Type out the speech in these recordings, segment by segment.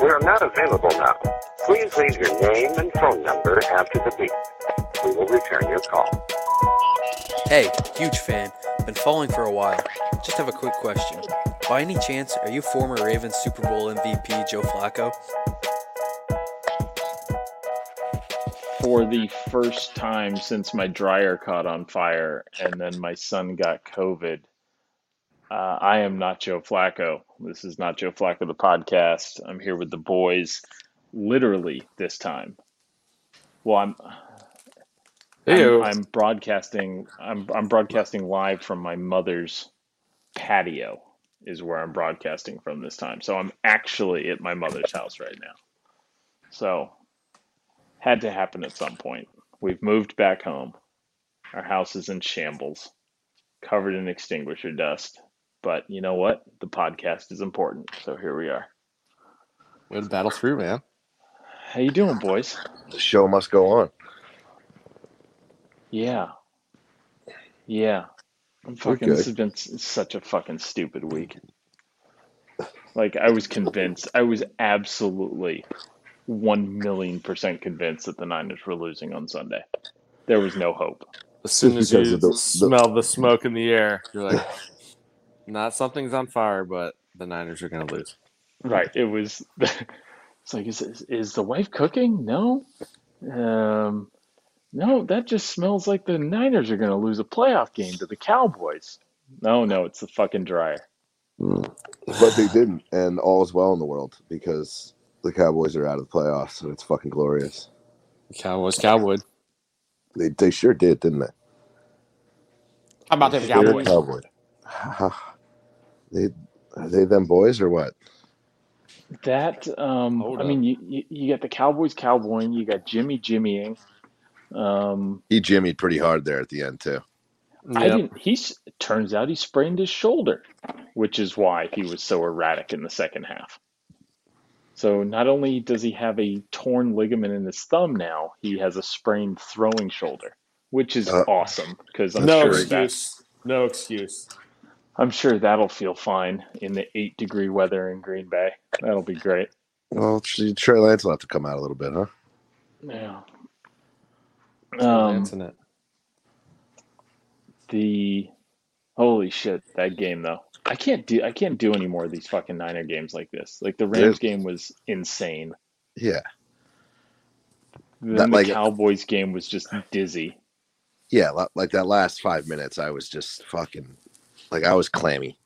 We are not available now. Please leave your name and phone number after the beep. We will return your call. Hey, huge fan. Been following for a while. Just have a quick question. By any chance, are you former Ravens Super Bowl MVP Joe Flacco? For the first time since my dryer caught on fire and then my son got COVID, uh, I am not Joe Flacco. This is not Joe Flacco, the podcast. I'm here with the boys, literally this time. Well, I'm. I'm, I'm broadcasting. I'm I'm broadcasting live from my mother's patio. Is where I'm broadcasting from this time. So I'm actually at my mother's house right now. So had to happen at some point. We've moved back home. Our house is in shambles, covered in extinguisher dust. But you know what? The podcast is important. So here we are. Way to battle through, man. How you doing, boys? The show must go on. Yeah. Yeah. I'm fucking this has been such a fucking stupid week. Like I was convinced, I was absolutely one million percent convinced that the Niners were losing on Sunday. There was no hope. As soon as Because you of the- the- smell the smoke in the air, you're like, not something's on fire, but the Niners are going to lose. Right. It was. It's like, is is, is the wife cooking? No. Um, no, that just smells like the Niners are going to lose a playoff game to the Cowboys. No, no, it's the fucking dryer. But they didn't, and all is well in the world because the Cowboys are out of the playoffs, and it's fucking glorious. Cowboys, Cowboy. They they sure did, didn't they? How about them Sure Cowboys? Cowboy. they are they them boys or what? That um, Hold I mean, you, you you got the Cowboys cowboying, you got Jimmy jimmying. Um, He jimmied pretty hard there at the end too. I Yep. didn't. He's turns out he sprained his shoulder, which is why he was so erratic in the second half. So not only does he have a torn ligament in his thumb now, he has a sprained throwing shoulder, which is Uh, awesome because I'm No sure that excuse. No excuse. I'm sure that'll feel fine in the eight degree weather in Green Bay. That'll be great. Well, Trey Trey Lance will have to come out a little bit, huh? Yeah. Um, Um, it. the holy shit that game though i can't do i can't do any more of these fucking niner games like this like the rams There's- game was insane Yeah, then That, the like- cowboys game was just dizzy yeah. Like that last five minutes, I was just fucking like I was clammy.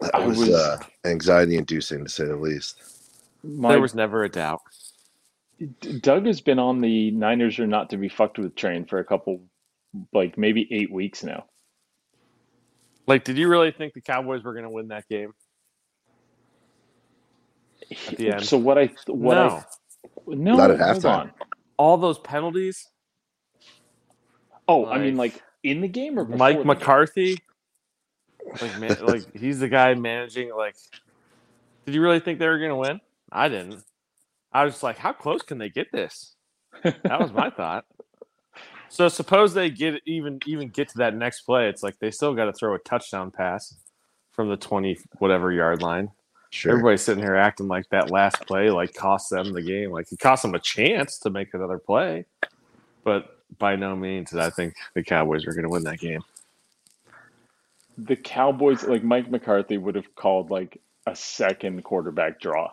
That I was, was- uh, anxiety-inducing to say the least. my There was never a doubt. doug has been on the niners are not to be fucked with train for a couple like maybe eight weeks now Like, did you really think the Cowboys were going to win that game? At the end. so what i what no. i no Not at halftime. on All those penalties. oh i mean Like- like in the game or before Mike the game? McCarthy. Like, man, like he's the guy managing. Like, did you really think they were going to win? I didn't. I was like, how close can they get this? That was my thought. So suppose they get even even get to that next play. It's like they still got to throw a touchdown pass from the twenty whatever yard line. Sure. Everybody's sitting here acting like that last play like cost them the game. Like it cost them a chance to make another play, but by no means did I think the Cowboys were going to win that game. the Cowboys, like Mike McCarthy, would have called like a second quarterback draw.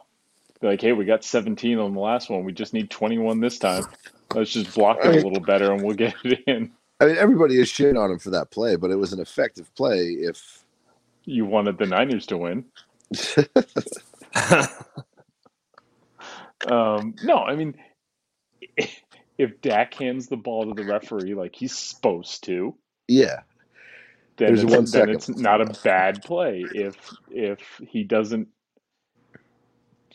Be like, hey, we got 17 on the last one. We just need 21 this time. Let's just block it a little better and we'll get it in. I mean, everybody is shit on him for that play, but it was an effective play. If You wanted the Niners to win. Um, no, I mean, if Dak hands the ball to the referee like he's supposed to, yeah, then, There's it's, one then it's not a bad play. If if he doesn't,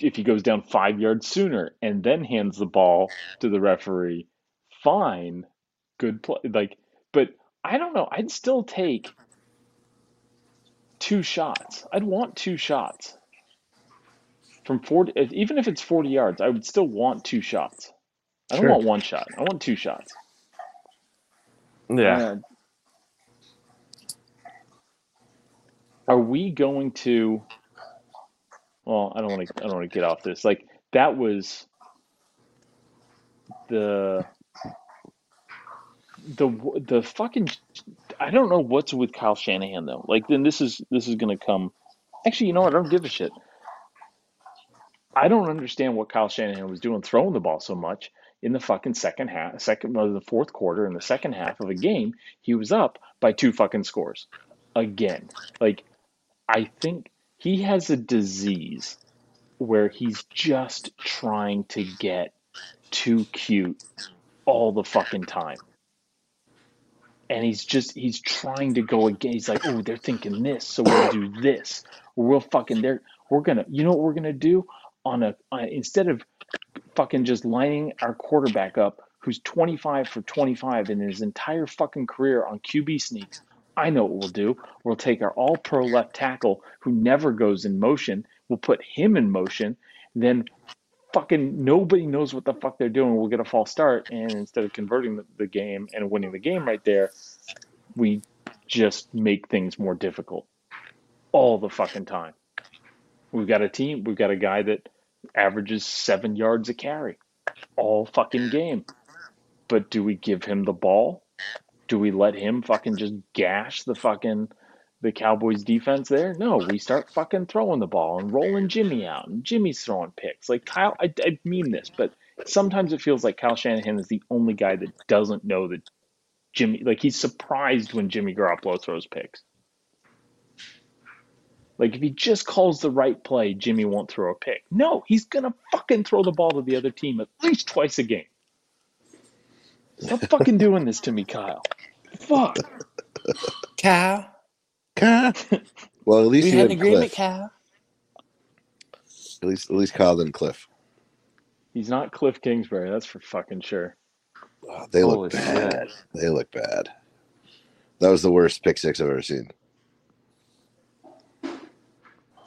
if he goes down five yards sooner and then hands the ball to the referee, fine, good play. Like, but I don't know. I'd still take two shots. I'd want two shots from forty. Even if it's forty yards, I would still want two shots. I don't Sure. want one shot. I want two shots. yeah. Are we going to well, I don't want to. I don't want to get off this. Like that was the the the fucking. I don't know what's with Kyle Shanahan though. Like then this is this is gonna come. Actually, you know what? I don't give a shit. I don't understand what Kyle Shanahan was doing throwing the ball so much in the fucking second half, second of the fourth quarter, in the second half of a game. He was up by two fucking scores again. Like I think he has a disease where he's just trying to get too cute all the fucking time. And he's just he's trying to go again. He's like, oh, they're thinking this, so we'll do this. We'll fucking they're we're gonna you know what we're gonna do on a instead of fucking just lining our quarterback up who's 25 for 25 in his entire fucking career on QB sneaks. I know what we'll do. We'll take our all pro left tackle who never goes in motion. We'll put him in motion. Then fucking nobody knows what the fuck they're doing. We'll get a false start. And instead of converting the, the game and winning the game right there, we just make things more difficult all the fucking time. We've got a team, we've got a guy that averages seven yards a carry all fucking game. But do we give him the ball? Do we let him fucking just gash the fucking the Cowboys defense there? No, we start fucking throwing the ball and rolling Jimmy out, and Jimmy's throwing picks. Like Kyle, I, I mean this, but sometimes it feels like Kyle Shanahan is the only guy that doesn't know that Jimmy, like he's surprised when Jimmy Garoppolo throws picks. Like if he just calls the right play, Jimmy won't throw a pick. No, he's gonna fucking throw the ball to the other team at least twice a game. Stop fucking doing this to me, Kyle. Fuck. Kyle, Well, at least we you had an agreement, Cliff. Kyle. At least, at least Kyle than Cliff. He's not Cliff Kingsbury, that's for fucking sure. Oh, they Holy look shit. bad. They look bad. That was the worst pick six I've ever seen.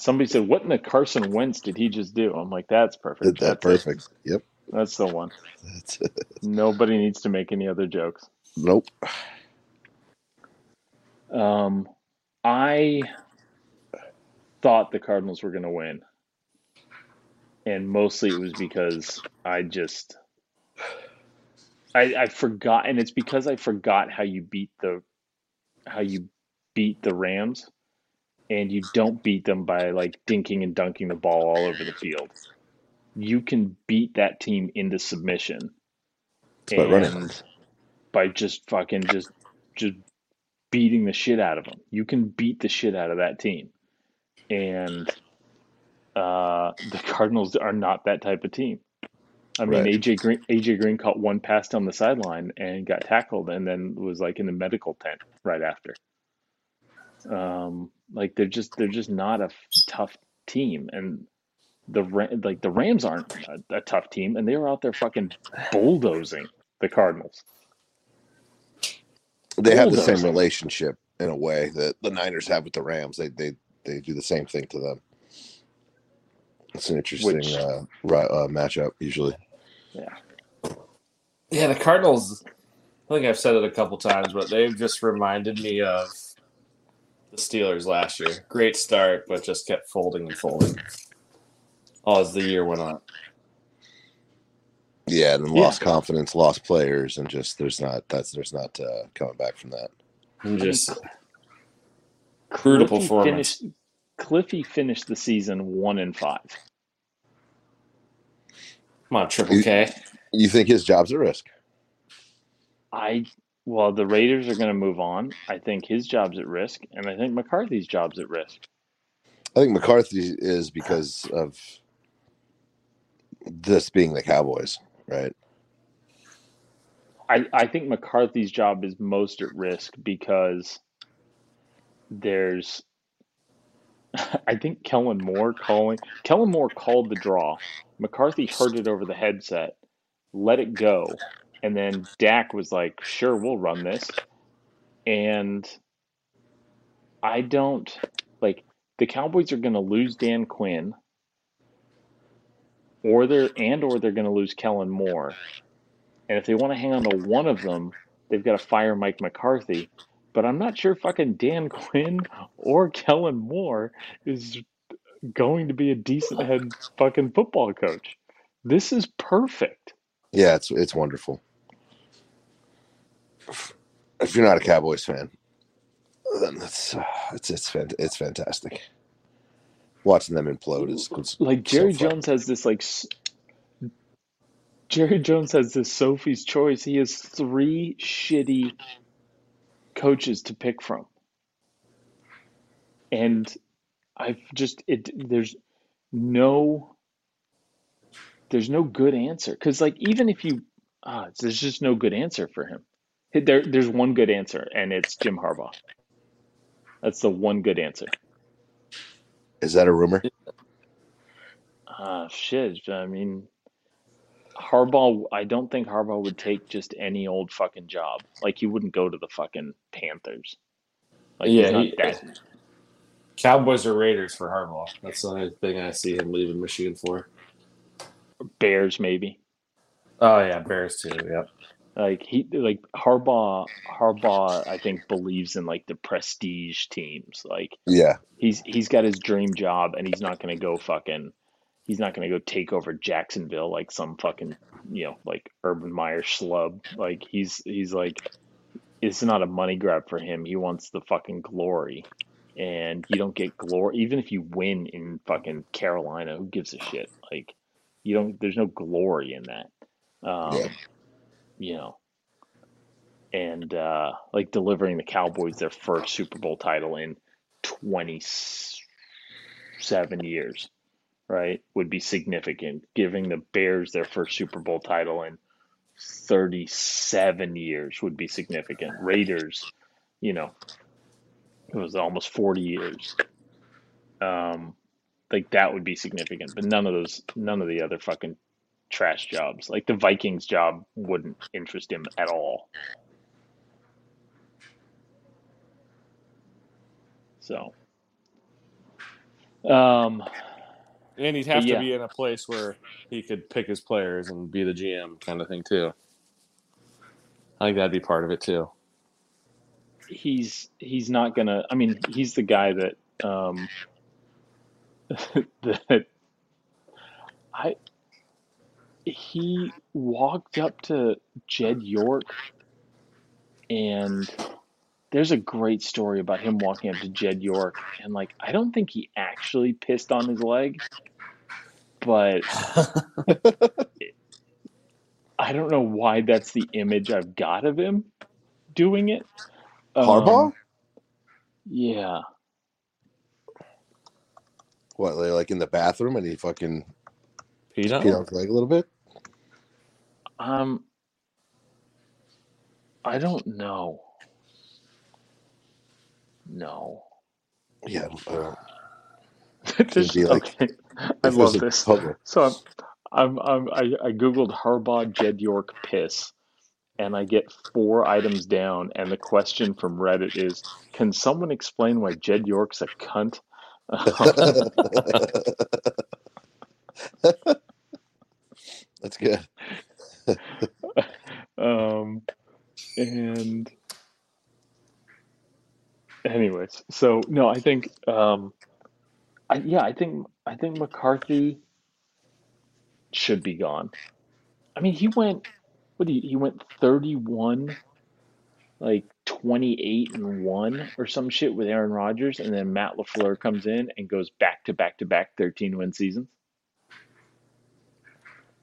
Somebody said, "What in the Carson Wentz did he just do?" I'm like, "That's perfect. Did that That's it. perfect. Yep. That's the one. That's it. Nobody needs to make any other jokes." Nope. Um, I thought the Cardinals were going to win, and mostly it was because I just I, I forgot, and it's because I forgot how you beat the how you beat the Rams, and you don't beat them by like dinking and dunking the ball all over the field. You can beat that team into submission, It's about running. and by just fucking just just beating the shit out of them. You can beat the shit out of that team, and uh, the Cardinals are not that type of team. I mean, Right. AJ Green AJ Green caught one pass down the sideline and got tackled, and then was like in the medical tent right after. Um, like they're just they're just not a f- tough team, and the like the Rams aren't a, a tough team, and they were out there fucking bulldozing the Cardinals. They have the same relationship in a way that the Niners have with the Rams. They they they do the same thing to them. It's an interesting Which- uh, uh, matchup usually. Yeah. Yeah, the Cardinals. I think I've said it a couple times, but they've just reminded me of the Steelers last year. Great start, but just kept folding and folding all as the year went on. Yeah, and then Yeah. lost confidence, lost players, and just there's not that's there's not uh, coming back from that. And just Brutal Cliffy performance. Finished, Cliffy finished the season one and five. come on, Triple K. You think his job's at risk? I well, the Raiders are going to move on. I think his job's at risk, and I think McCarthy's job's at risk. I think McCarthy is because of this being the Cowboys, right? I, I think McCarthy's job is most at risk because there's I think Kellen Moore calling Kellen Moore called the draw. McCarthy heard it over the headset, let it go, and then Dak was like, "Sure, we'll run this." And I don't like the Cowboys are going to lose Dan Quinn, or they're and or they're going to lose Kellen Moore. And if they want to hang on to one of them, they've got to fire Mike McCarthy. But I'm not sure fucking Dan Quinn or Kellen Moore is going to be a decent head fucking football coach. This is perfect. Yeah, it's it's wonderful. If you're not a Cowboys fan, then that's uh, it's it's it's fantastic. Watching them implode is, Like Jerry fun. Jones has this like Jerry Jones has this Sophie's choice. He has three shitty coaches to pick from. And I've just it there's no there's no good answer because like even if you ah, there's just no good answer for him. There there's one good answer and it's Jim Harbaugh. That's the one good answer. Is that a rumor? Ah, shit. I mean, Harbaugh, I don't think Harbaugh would take just any old fucking job. Like he wouldn't go to the fucking Panthers. Like Yeah, he's not he- that. Cowboys or Raiders for Harbaugh. That's the only thing I see him leaving Michigan for. Bears maybe. Oh yeah, Bears too. Yep. Like he like Harbaugh Harbaugh I think believes in like the prestige teams. Like Yeah, he's he's got his dream job and he's not gonna go fucking he's not gonna go take over Jacksonville like some fucking you know like Urban Meyer schlub. Like he's he's like it's not a money grab for him. He wants the fucking glory. And you don't get glory even if you win in fucking Carolina, who gives a shit? Like you don't there's no glory in that. Um Yeah. You know. And uh like delivering the Cowboys their first Super Bowl title in 27 years, right, would be significant. Giving the Bears their first Super Bowl title in 37 years would be significant. Raiders, you know, it was almost 40 years. Um, like that would be significant, but none of those, none of the other fucking trash jobs, like the Vikings job, wouldn't interest him at all. So, um, And he'd have yeah. to be in a place where he could pick his players and be the GM kind of thing too. I think that'd be part of it too. he's he's not gonna. I mean, he's the guy that um, that I he walked up to Jed York, and there's a great story about him walking up to Jed York, and like I don't think he actually pissed on his leg, but I don't know why that's the image I've got of him doing it. Um, Harbaugh. Yeah. What, like like in the bathroom and he fucking Peed on peed him? on his leg a little bit? Um, I don't know. No. Yeah, This- be like- okay. I love this. public. So I'm, I'm, I'm I, I googled Harbaugh Jed York piss, and I get four items down, and the question from Reddit is, "Can someone explain why Jed York's a cunt?" That's good. um, and anyways, so no, I think, um, I, yeah, I think I think McCarthy should be gone. I mean, he went, what you, he went thirty one, like twenty eight and one or some shit with Aaron Rodgers, and then Matt Lafleur comes in and goes back to back to back thirteen win seasons.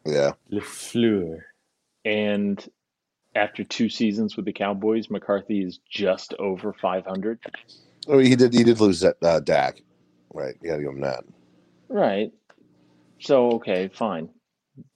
Yeah. Le Fleur. And after two seasons with the Cowboys, McCarthy is just over 500. Oh, he did. He did lose that uh, Dak, right? You got to give him that. Right. So, okay, fine.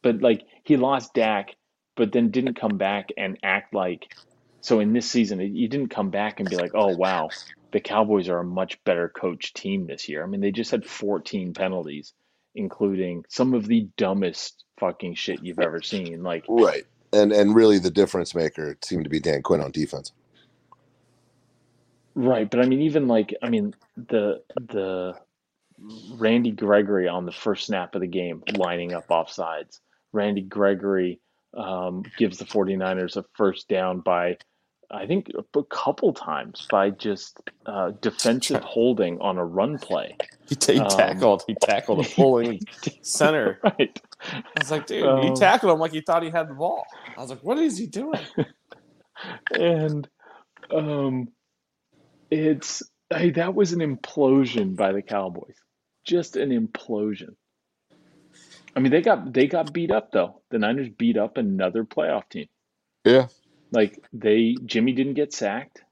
But, like, he lost Dak, but then didn't come back and act like. So, in this season, you didn't come back and be like, oh, wow, the Cowboys are a much better coach team this year. I mean, they just had 14 penalties, including some of the dumbest fucking shit you've ever seen. Like, Right. And and really, the difference maker seemed to be Dan Quinn on defense. Right, but I mean, even like, I mean, the the Randy Gregory on the first snap of the game lining up offsides. Randy Gregory um, gives the 49ers a first down by I think a couple times by just uh, defensive holding on a run play. He, ta- he Um, tackled. He tackled a pulling center. Right. I was like, dude, Um, he tackled him like he thought he had the ball. I was like, what is he doing? and um, it's hey, that was an implosion by the Cowboys. Just an implosion. I mean, they got they got beat up though. The Niners beat up another playoff team. Yeah. Like they Jimmy didn't get sacked,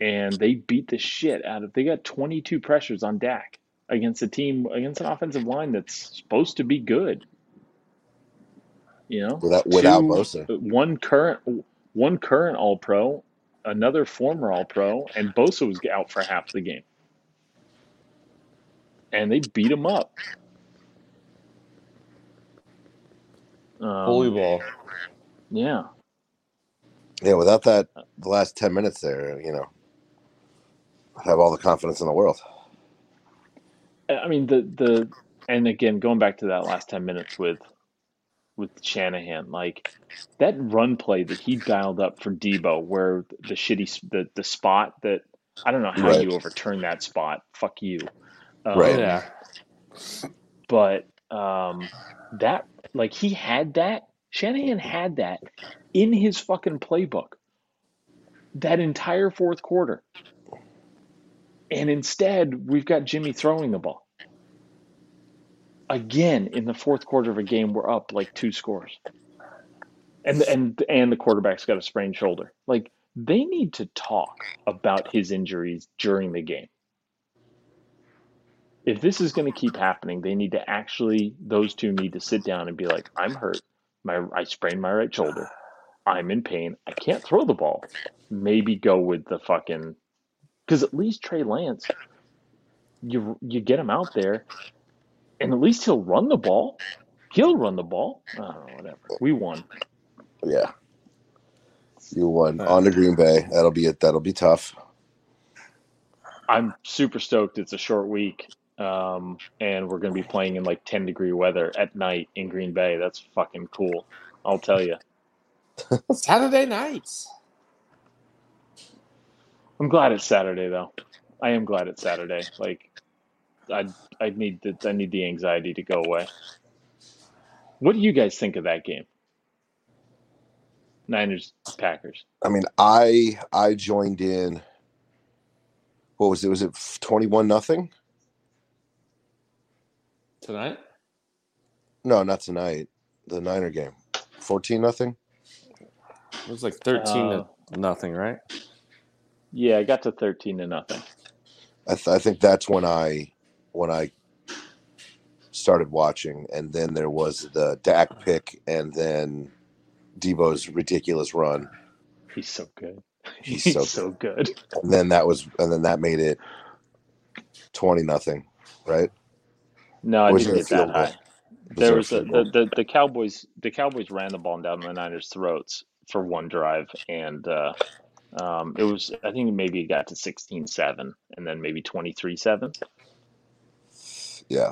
and they beat the shit out of. They got 22 pressures on Dak against a team against an offensive line that's supposed to be good. You know, Without without Two- Bosa. one current one current All Pro, another former All Pro, and Bosa was out for half the game, and they beat him up. Um, Holy ball. yeah, Yeah, without that the last ten minutes there, you know, I have all the confidence in the world. I mean the the and again going back to that last ten minutes with with Shanahan, like that run play that he dialed up for Deebo, where the shitty the the spot that I don't know how Right. you overturn that spot. Fuck you. Um, Right. Yeah. but um, that like he had that Shanahan had that in his fucking playbook that entire fourth quarter, and instead we've got Jimmy throwing the ball again in the fourth quarter of a game. We're up like two scores, and and and the quarterback's got a sprained shoulder. Like they need to talk about his injuries during the game if this is going to keep happening, they need to actually those two need to sit down and be like, "I'm hurt. My I sprained my right shoulder. I'm in pain. I can't throw the ball. Maybe go with the fucking because at least Trey Lance, you you get him out there, and at least he'll run the ball. He'll run the ball. I don't know, whatever. We won. Yeah. You won Right. on to Green Bay. That'll be it. That'll be tough. I'm super stoked. It's a short week. Um, and we're going to be playing in like 10 degree weather at night in Green Bay. That's fucking cool. I'll tell you. Saturday nights. I'm glad it's Saturday though. I am glad it's Saturday. Like, I I need the I need the anxiety to go away. What do you guys think of that game? Niners Packers. I mean, I I joined in. What was it? Was it twenty one nothing? Tonight? No, not tonight. The Niner game, fourteen nothing. It was like 13 to oh. nothing, right? Yeah, I got to 13 to nothing. I, th- I think that's when I when I started watching, and then there was the Dak pick, and then Deebo's ridiculous run, He's so good. He's He's, so so, good. and then that was, and then that made it twenty nothing, right? No, I didn't get that high. There there was a, the, the the Cowboys the Cowboys ran the ball down the Niners' throats for one drive, and uh, um, it was I think maybe it got to 16-7 and then maybe 23-7. Yeah,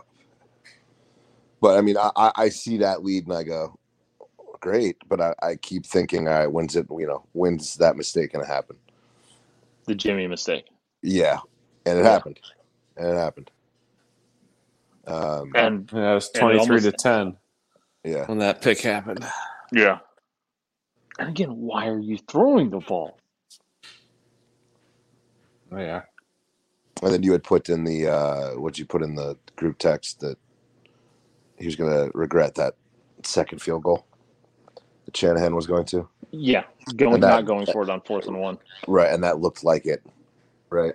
but I mean, I, I see that lead and I go, great, but I, I keep thinking, all right, when's it? You know, when's that mistake going to happen? The Jimmy mistake. Yeah, and it Yeah. happened, and it happened. Um, And Yeah, it was And it 23 to 10 yeah, when that pick happened. yeah. And again, why are you throwing the ball? Oh, yeah. and then you had put in the uh, what you put in the group text that he was going to regret that second field goal that Shanahan was going to, Yeah, going that- not going for it on fourth and one. right? And that looked like it, right?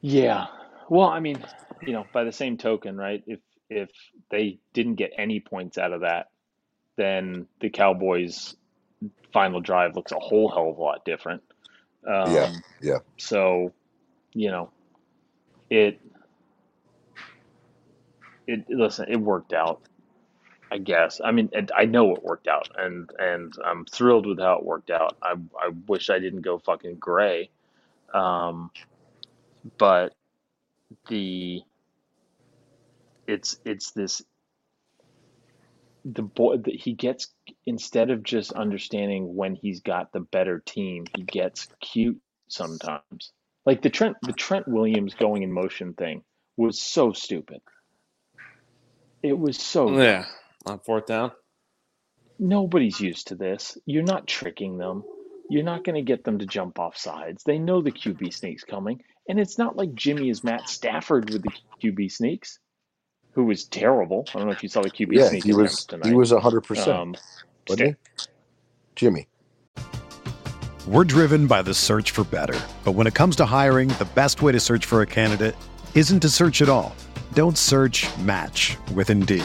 Yeah. Well, I mean, you know, by the same token, right? If if they didn't get any points out of that, then the Cowboys' final drive looks a whole hell of a lot different. Um, Yeah, yeah. So, you know, it it listen, it worked out. I guess. I mean, and I know it worked out, and and I'm thrilled with how it worked out. I I wish I didn't go fucking gray, um, but the it's it's this the boy that he gets instead of just understanding when he's got the better team, he gets cute sometimes. Like the Trent the Trent Williams going in motion thing was so stupid. It was so Yeah, on fourth down. nobody's used to this. You're not tricking them. You're not going to get them to jump off sides. They know the QB sneak's coming, and it's not like Jimmy is Matt Stafford with the QB sneaks, who was terrible. I don't know if you saw the QB Yeah, sneak he attempts was tonight. he was hundred percent, um, wasn't he? Jimmy. We're driven by the search for better. But when it comes to hiring, the best way to search for a candidate isn't to search at all. Don't search match with Indeed.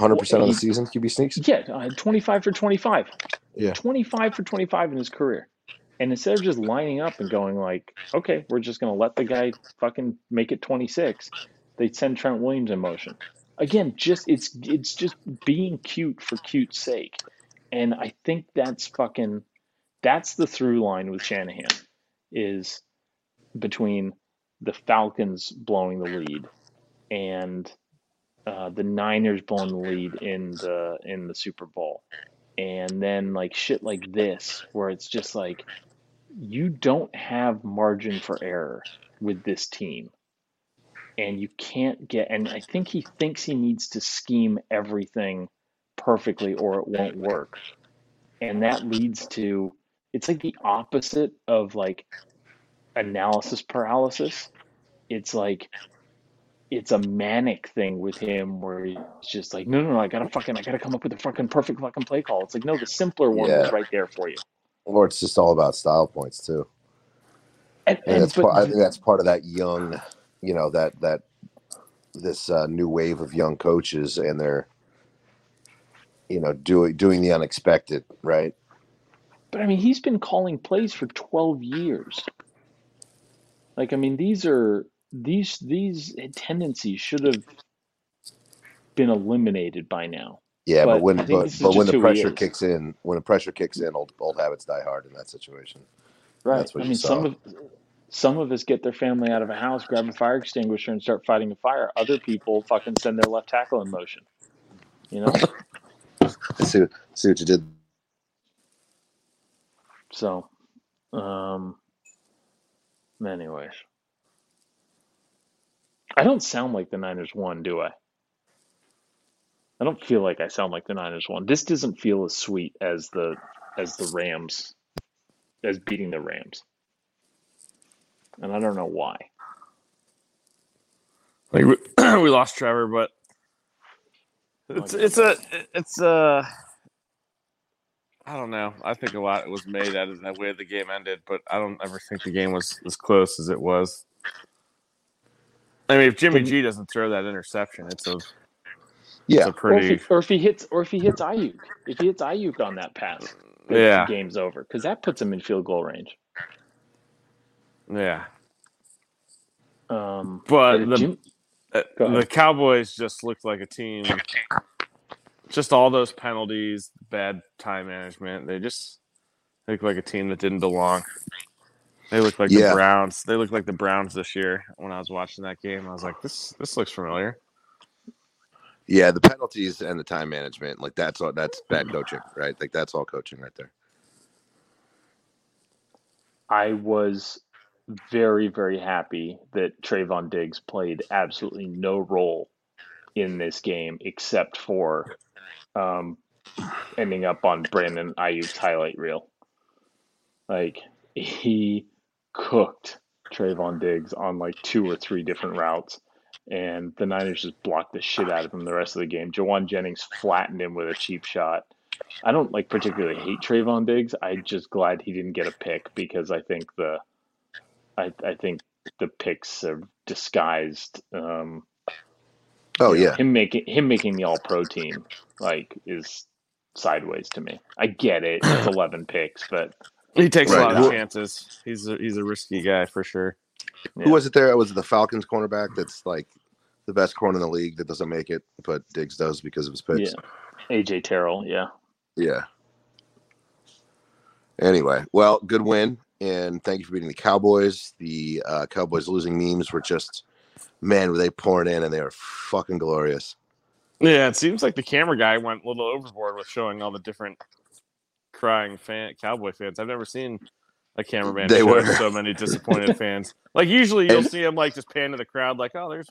Hundred percent of the He- season QB sneaks. Yeah, uh, 25 for 25. Yeah. 25 for 25 in his career. And instead of just lining up and going like, okay, we're just going to let the guy fucking make it 26, they send Trent Williams in motion. Again, just it's it's just being cute for cute's sake. And I think that's fucking that's the through line with Shanahan is between the Falcons blowing the lead and uh, the Niners blowing the lead in the in the Super Bowl, and then like shit like this, where it's just like you don't have margin for error with this team, and you can't get. And I think he thinks he needs to scheme everything perfectly, or it won't work, and that leads to it's like the opposite of like analysis paralysis. It's like it's a manic thing with him where he's just like, no, no, no, I gotta fucking, I gotta come up with a fucking perfect fucking play call. It's like, no, the simpler one Yeah. is right there for you. Or it's just all about style points too. And, And and that's but part, I think that's part of that young, you know, that that this uh, new wave of young coaches and they're, you know, doing doing the unexpected, right? but I mean, he's been calling plays for twelve years. Like, I mean, these are these these tendencies should have been eliminated by now. Yeah, but, But when but, but when the pressure kicks in, when the pressure kicks in, old old habits die hard in that situation. Right. That's what I mean, some of some of us get their family out of a house, grab a fire extinguisher, and start fighting a fire. Other people fucking send their left tackle in motion. You know. See, see what you did. So, um, anyways, I don't sound like the Niners won, do I? I don't feel like I sound like the Niners won. This doesn't feel as sweet as the as the Rams, as beating the Rams, and I don't know why. Like we, we lost Trevor, but oh, it's it's a it's a I don't know. I think a lot was made out of the way the game ended, but I don't ever think the game was as close as it was. I mean, if Jimmy G doesn't throw that interception, it's a it's Yeah, a Or if, pretty he, or if he hits, or if he hits Aiyuk, if he hits Aiyuk on that pass, the yeah game's over because that puts him in field goal range. yeah. Um, But if the Jim- Uh, the Cowboys just looked like a team. Just all those penalties, bad time management. They just look like a team that didn't belong. They look like Yeah. the Browns. They look like the Browns this year. When I was watching that game, I was like, "This this looks familiar." yeah, the penalties and the time management, like that's all. That's bad coaching, right? Like that's all coaching right there. I was very, very happy that Trevon Diggs played absolutely no role in this game except for um, ending up on Brandon Aiyuk's highlight reel. Like he cooked Trevon Diggs on like two or three different routes, and the Niners just blocked the shit out of him the rest of the game. Jauan Jennings flattened him with a cheap shot. I don't like particularly hate Trevon Diggs. I'm just glad he didn't get a pick because I think the I I think the picks are disguised. Um, Oh yeah, him making him making the All Pro team like is sideways to me. I get it; it's eleven picks, but He takes Right. a lot of chances. He's a, he's a risky guy for sure. yeah. who was it there? Was it the Falcons cornerback that's like the best corner in the league that doesn't make it, but Diggs does because of his picks? yeah, AJ Terrell, yeah. Yeah. Anyway, well, good win, and thank you for beating the Cowboys. The uh, Cowboys losing memes were just, man, were they pouring in, and they were fucking glorious. Yeah, it seems like the camera guy went a little overboard with showing all the different crying fan Cowboy fans. I've never seen a cameraman They show were. so many disappointed fans. Like usually you'll And- see them like just pan to the crowd, like, oh, there's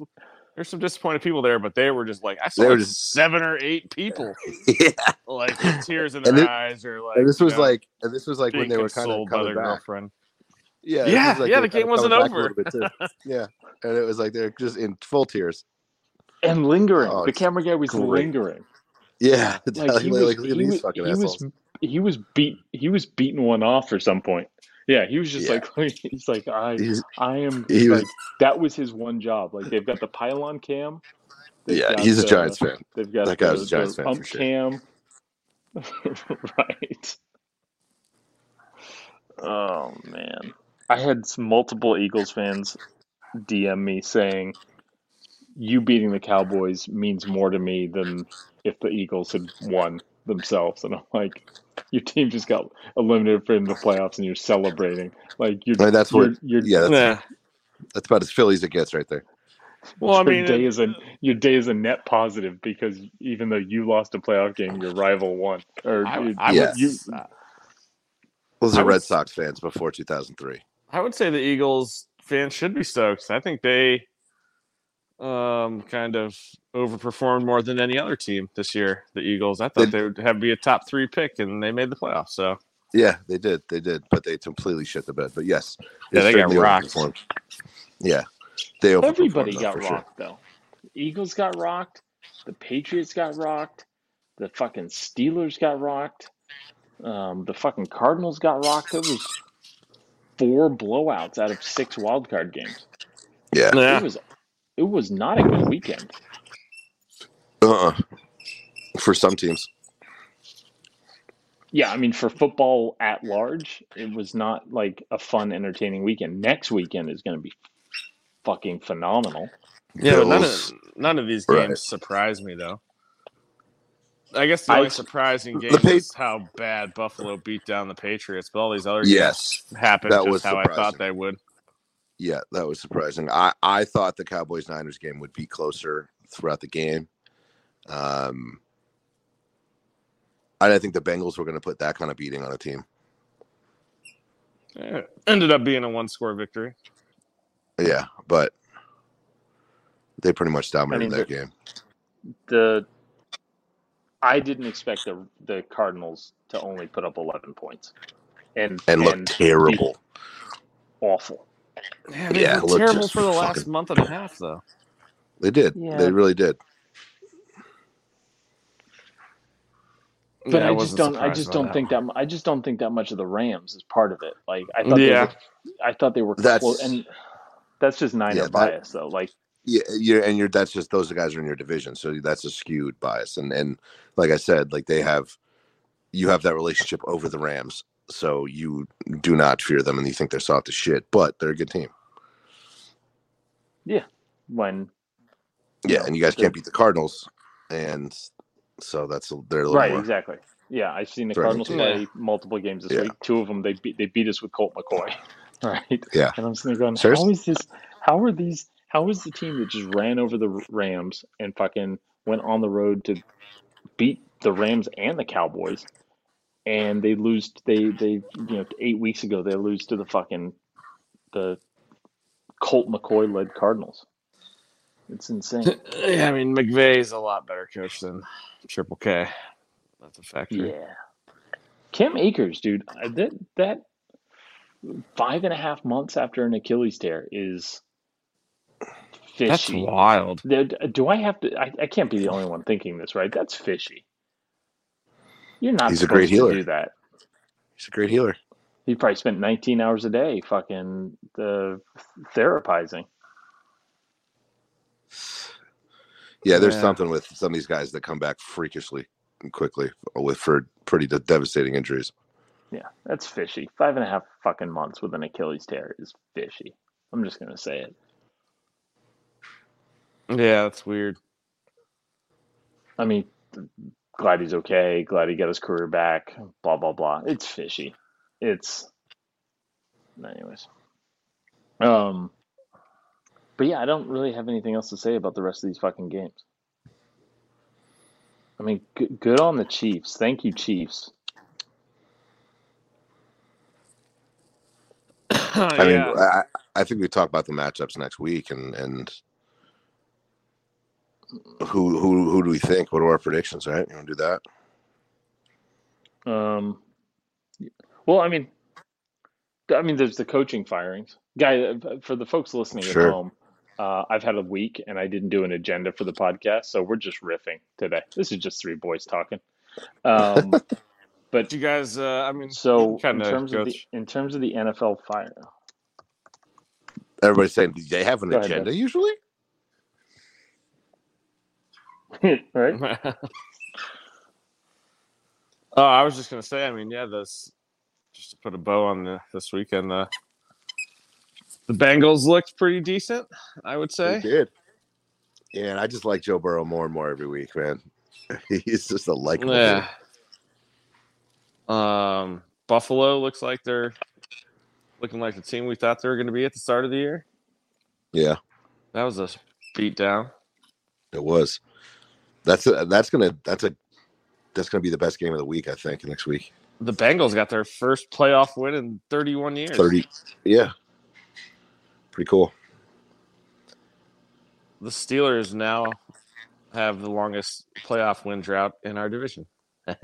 there's some disappointed people there, but they were just like I saw like just- seven or eight people yeah, like with tears in their And it- eyes or like and this was know, like, and this was like when they were kind of consoled by coming their back. girlfriend. Yeah, Yeah, was like yeah, the game wasn't coming back a over. little bit, too. yeah, and it was like they're just in full tears. And lingering. Oh, the camera guy was great. lingering. Yeah, Like he was, like, look at he these was, he was, he was beat. He was beating one off at some point. Yeah, he was just Yeah. like, he's like, I, He's- I am. he was- that was his one job. Like they've got the pylon cam. Yeah, he's a Giants fan. They've got That guy the, was a Giants the fan for sure. cam. right. Oh man, I had multiple Eagles fans DM me saying, "You beating the Cowboys means more to me than if the Eagles had won themselves." And I'm like, "Your team just got eliminated from the playoffs, and you're celebrating like you're Like, that's you're, what- you're, Yeah, that's, Yeah. that's about as Philly as it gets right there. Well, I your mean, day it- is a your day is a net positive because even though you lost a playoff game, your rival won. Or I, you- I Yeah. would you, uh, Those I are Red was- Sox fans before 2003. I would say the Eagles fans should be stoked. I think they um kind of overperformed more than any other team this year. The Eagles. I thought They- they would have be a top three pick, and they made the playoffs. So Yeah, they did. They did, but they completely shit the bed. But yes, Yeah, they got rocked. Yeah, they overperformed, everybody though, got for sure. rocked though. Eagles got rocked. The Patriots got rocked. The fucking Steelers got rocked. Um, the fucking Cardinals got rocked. It was four blowouts out of six wild card games. Yeah, yeah, It was it was not a good weekend. uh-uh. for some teams. Yeah, I mean, for football at large, it was not like a fun, entertaining weekend. Next weekend is going to be fucking phenomenal. yeah. But none of none of these games Right. surprise me though. I guess the I- only surprising game The Pa- is how bad Buffalo beat down the Patriots, but all these other Yes, games happened that just was how I thought they would. Yeah, that was surprising. I I thought the Cowboys Niners game would be closer throughout the game. Um, I didn't think the Bengals were going to put that kind of beating on a team. Yeah, ended up being a one score victory. Yeah, but they pretty much dominated I mean, that the- game. The I didn't expect the the Cardinals to only put up eleven points, and And look terrible. awful. Yeah, they Yeah, terrible for the last month and a half, though. They did. Yeah. They really did. But Yeah, I just don't. I just don't that. think that. I just don't think that much of the Rams is part of it. Like I thought. Yeah. They were, I thought they were That's- close, and that's just Niner Yeah, that- bias, though. Like Yeah, you're and you're that's just those guys are in your division, so that's a skewed bias. And and like I said, like they have you have that relationship over the Rams, so you do not fear them and you think they're soft as shit, but they're a good team. Yeah, when Yeah, No, and you guys can't beat the Cardinals, and so that's a, they're a right, more. exactly. Yeah, I've seen the Threatening Cardinals team. play multiple games this Yeah. week. Two of them they beat. They beat us with Colt McCoy. Right. Yeah. And I'm sitting there going, Serious? how is this? How are these? How is the team that just ran over the Rams and fucking went on the road to beat the Rams and the Cowboys, and they lose? They they you know eight weeks ago they lose to the fucking the Colt McCoy led Cardinals. It's insane. yeah, I mean McVay's a lot better coach than Triple K. That's a factor. Yeah. Cam Akers, dude, that that five and a half months after an Achilles tear is That's wild. Do I have to? I, I can't be the only one thinking this, right? That's fishy. You're not. He's a great supposed to healer. Do that. He's a great healer. He probably spent 19 hours a day fucking the therapizing. Yeah, there's Yeah. something with some of these guys that come back freakishly quickly with for pretty de- devastating injuries. Yeah, that's fishy. Five and a half fucking months with an Achilles tear is fishy. I'm just gonna say it. Yeah, that's weird. I mean, glad he's okay. Glad he got his career back. Blah blah blah. It's fishy. It's, anyways. Um, but yeah, I don't really have anything else to say about the rest of these fucking games. I mean, good, good on the Chiefs. Thank you, Chiefs. I mean, yeah. I, I think we talk about the matchups next week, and and who who who do we think? What are our predictions? Right, you want to do that? Um, well, I mean, I mean, there's the coaching firings, guy. uh, For the folks listening Sure. at home, uh, I've had a week and I didn't do an agenda for the podcast, so we're just riffing today. This is just three boys talking. Um, but you guys, uh, I mean, so in terms go of the in terms of the NFL fire, Everybody's saying do they have an Go agenda Ben. usually. right? oh, I was just gonna say. I mean, yeah, this just to put a bow on the, this weekend. Uh, the Bengals looked pretty decent, I would say They say. did. Yeah, and I just like Joe Burrow more and more every week, man. He's just a likable. Yeah. dude. Um, Buffalo looks like they're looking like the team we thought they were going to be at the start of the year. Yeah, That was a beat down. it was. That's a, that's gonna that's a that's gonna be the best game of the week, I think, next week. The Bengals got their first playoff win in 31 years. Thirty. Yeah. Pretty cool. The Steelers now have the longest playoff win drought in our division.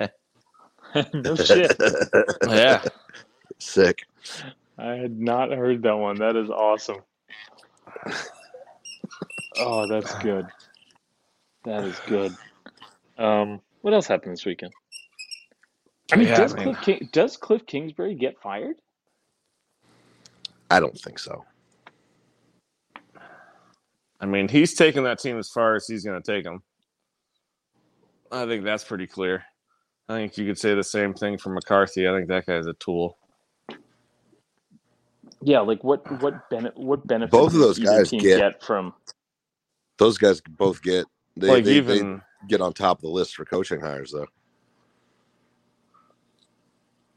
no shit. yeah. Sick. I had not heard that one. That is awesome. Oh, that's good. That is good. Um, what else happened this weekend? I mean, Yeah, does I mean- Kliff King, does Kliff Kingsbury get fired? I don't think so. I mean, he's taking that team as far as he's going to take them. I think that's pretty clear. I think you could say the same thing for McCarthy. I think that guy's a tool. Yeah, like what what benefit what benefit Both of those guys team get- from Those guys both get they, like they, even they get on top of the list for coaching hires though.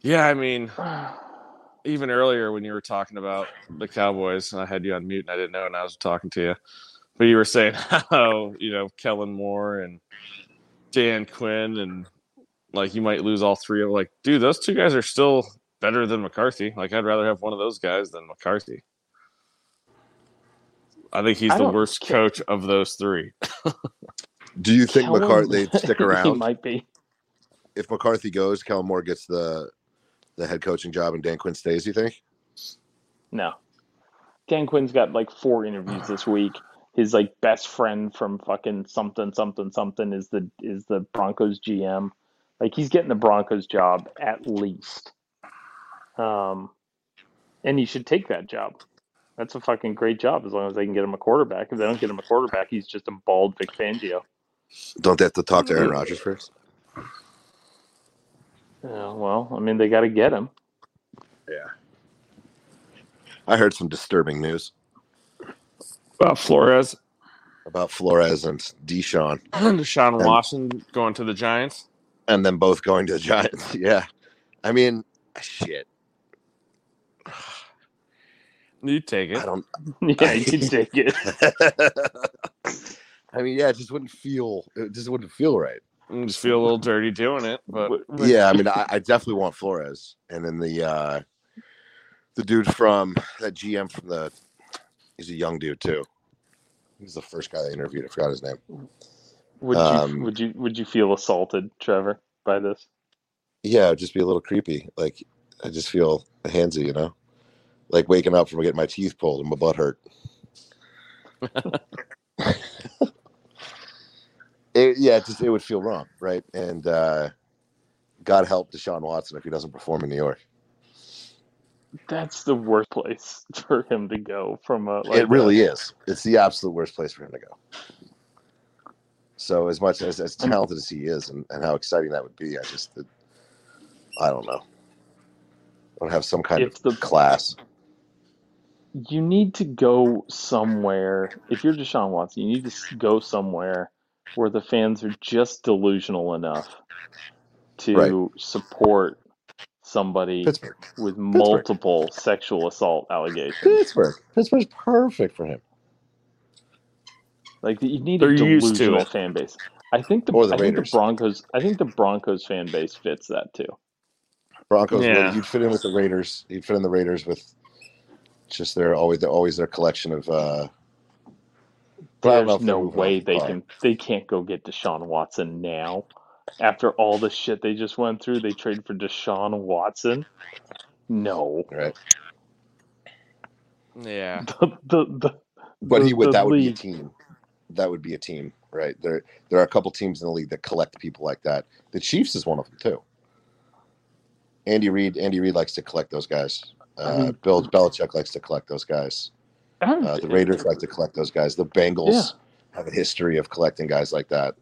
yeah, I mean, even earlier when you were talking about the Cowboys, and I had you on mute and I didn't know, and I was talking to you, but you were saying how you know Kellen Moore and Dan Quinn, and like you might lose all three of like, dude, those two guys are still better than McCarthy. Like I'd rather have one of those guys than McCarthy. I think he's I the worst care. coach of those three. Do you think Kellen- McCarthy they'd stick around? he might be. if McCarthy goes, Kellen Moore gets the the head coaching job and Dan Quinn stays, you think? No. Dan Quinn's got like four interviews this week. His like best friend from fucking something something something is the is the Broncos GM. Like he's getting the Broncos job at least. Um and he should take that job. That's a fucking great job as long as they can get him a quarterback. If they don't get him a quarterback, he's just a bald Vic Fangio. Don't they have to talk to Aaron mm-hmm. Rodgers first? Yeah, well, I mean they gotta get him. Yeah. I heard some disturbing news about Flores, about Flores and Deshaun, Deshaun And- Watson going to the Giants. and then both going to the Giants. Yeah, I mean, shit. You take it. I don't. yeah, you take it. I mean, yeah, it just wouldn't feel. It just wouldn't feel right. You just feel a little dirty doing it, but What- what- Yeah, I mean, I, I definitely want Flores, and then the uh the dude from that GM from the he's a young dude too. He's the first guy I interviewed. I forgot his name. Would Um, you would you would you feel assaulted, Trevor, by this? Yeah, it'd just be a little creepy. Like I just feel handsy, you know, like waking up from getting my teeth pulled and my butt hurt. it, yeah, it just it would feel wrong, right? And uh, God help Deshaun Watson if he doesn't perform in New York. That's the worst place for him to go from a like it really is. It's the absolute worst place for him to go. So as much as as talented as he is, and, and how exciting that would be, I just, I don't know. I don't have some kind of the class. you need to go somewhere. If you're Deshaun Watson, you need to go somewhere where the fans are just delusional enough to support somebody Pittsburgh. with multiple sexual assault allegations. Pittsburgh. Pittsburgh's perfect for him. Like you need They're a used to delusional fan base. I think the Or the I think the Raiders. Broncos. I think the Broncos fan base fits that too. Broncos. Yeah. Yeah. You'd fit in with the Raiders. You'd fit in the Raiders with just their always they're always their collection of. uh but I don't know There's if they're no way they car. can. They can't go get Deshaun Watson now. After all the shit they just went through, they trade for Deshaun Watson. No, Right. Yeah. the the, the But the- he would. the That would be a team. That would be a team, right? There, there are a couple teams in the league that collect people like that. The Chiefs is one of them too. Andy Reid. Andy Reid likes to collect those guys. Uh, I mean- Bill Belichick likes to collect those guys. I'm- Uh, the Raiders like to collect those guys. The Bengals have a history of collecting guys like that.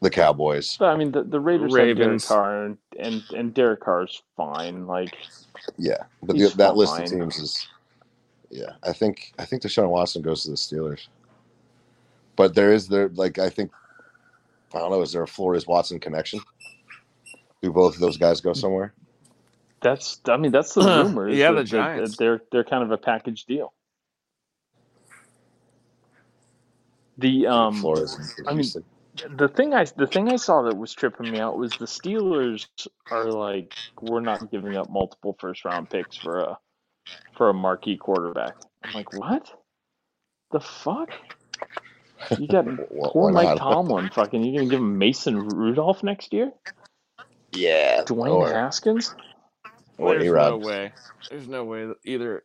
The Cowboys. But I mean, the, the Raiders have Derek Ravens. Carr, and, and and Derek Carr's fine. Like, Yeah, but the, He's that list of teams is, yeah. I think I think Deshaun Watson goes to the Steelers, but there is there like I think I don't know. Is there a Flores Watson connection? Do both of those guys go somewhere? That's I mean, that's the rumor. Yeah, that- the that- Giants. that they're they're kind of a package deal. The um, Flores. I mean, the thing I the thing I saw that was tripping me out was the Steelers are like we're not giving up multiple first round picks for a for a marquee quarterback. I'm like, what? The fuck? You got Why- poor Mike? Tomlin. Fucking, you're gonna give him Mason Rudolph next year? yeah, Dwayne or, Haskins? Or There's A-Rod. no way. There's no way that either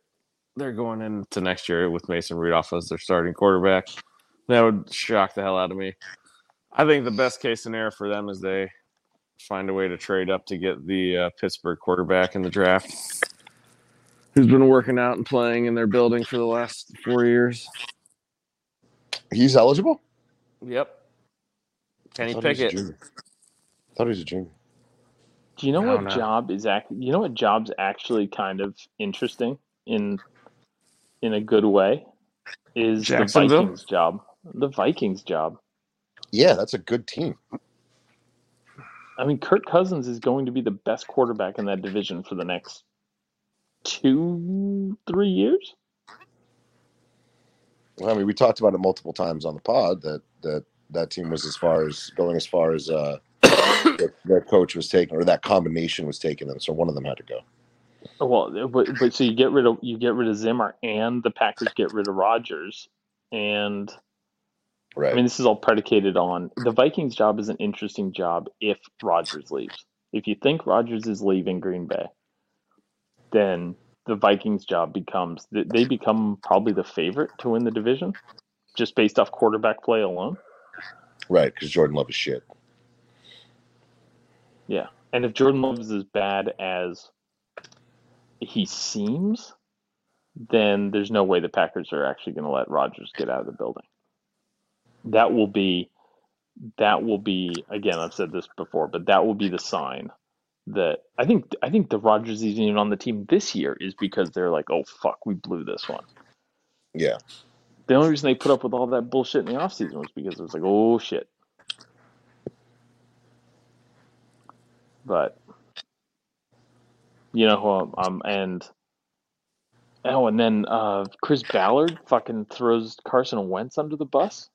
they're going into next year with Mason Rudolph as their starting quarterback. That would shock the hell out of me. I think the best case scenario for them is they find a way to trade up to get the uh, Pittsburgh quarterback in the draft, who's been working out and playing in their building for the last four years. He's eligible. Yep. Kenny he was a Pickett. thought he was a junior. Do you know what know. job is act? You know what job's actually kind of interesting in in a good way is the Vikings job. The Vikings job. Yeah, that's a good team. I mean, Kirk Cousins is going to be the best quarterback in that division for the next two, three years. Well, I mean, we talked about it multiple times on the pod that that that team was as far as going as far as uh, their coach was taken, or that combination was taken, and so one of them had to go. Well, but, but so you get rid of you get rid of Zimmer, and the Packers get rid of Rodgers, and Right. I mean this is all predicated on the Vikings job is an interesting job if Rodgers leaves. If you think Rodgers is leaving Green Bay, then the Vikings job becomes they become probably the favorite to win the division, just based off quarterback play alone. right, because Jordan Love is shit. Yeah, and if Jordan Love is as bad as he seems, then there's no way the Packers are actually going to let Rodgers get out of the building. That will be, that will be again. I've said this before, but that will be the sign that I think. I think the Rodgers isn't even on the team this year is because they're like, oh fuck, we blew this one. Yeah. The only reason they put up with all that bullshit in the offseason was because it was like, oh shit. But you know who I'm, um, and oh, and then uh, Chris Ballard fucking throws Carson Wentz under the bus.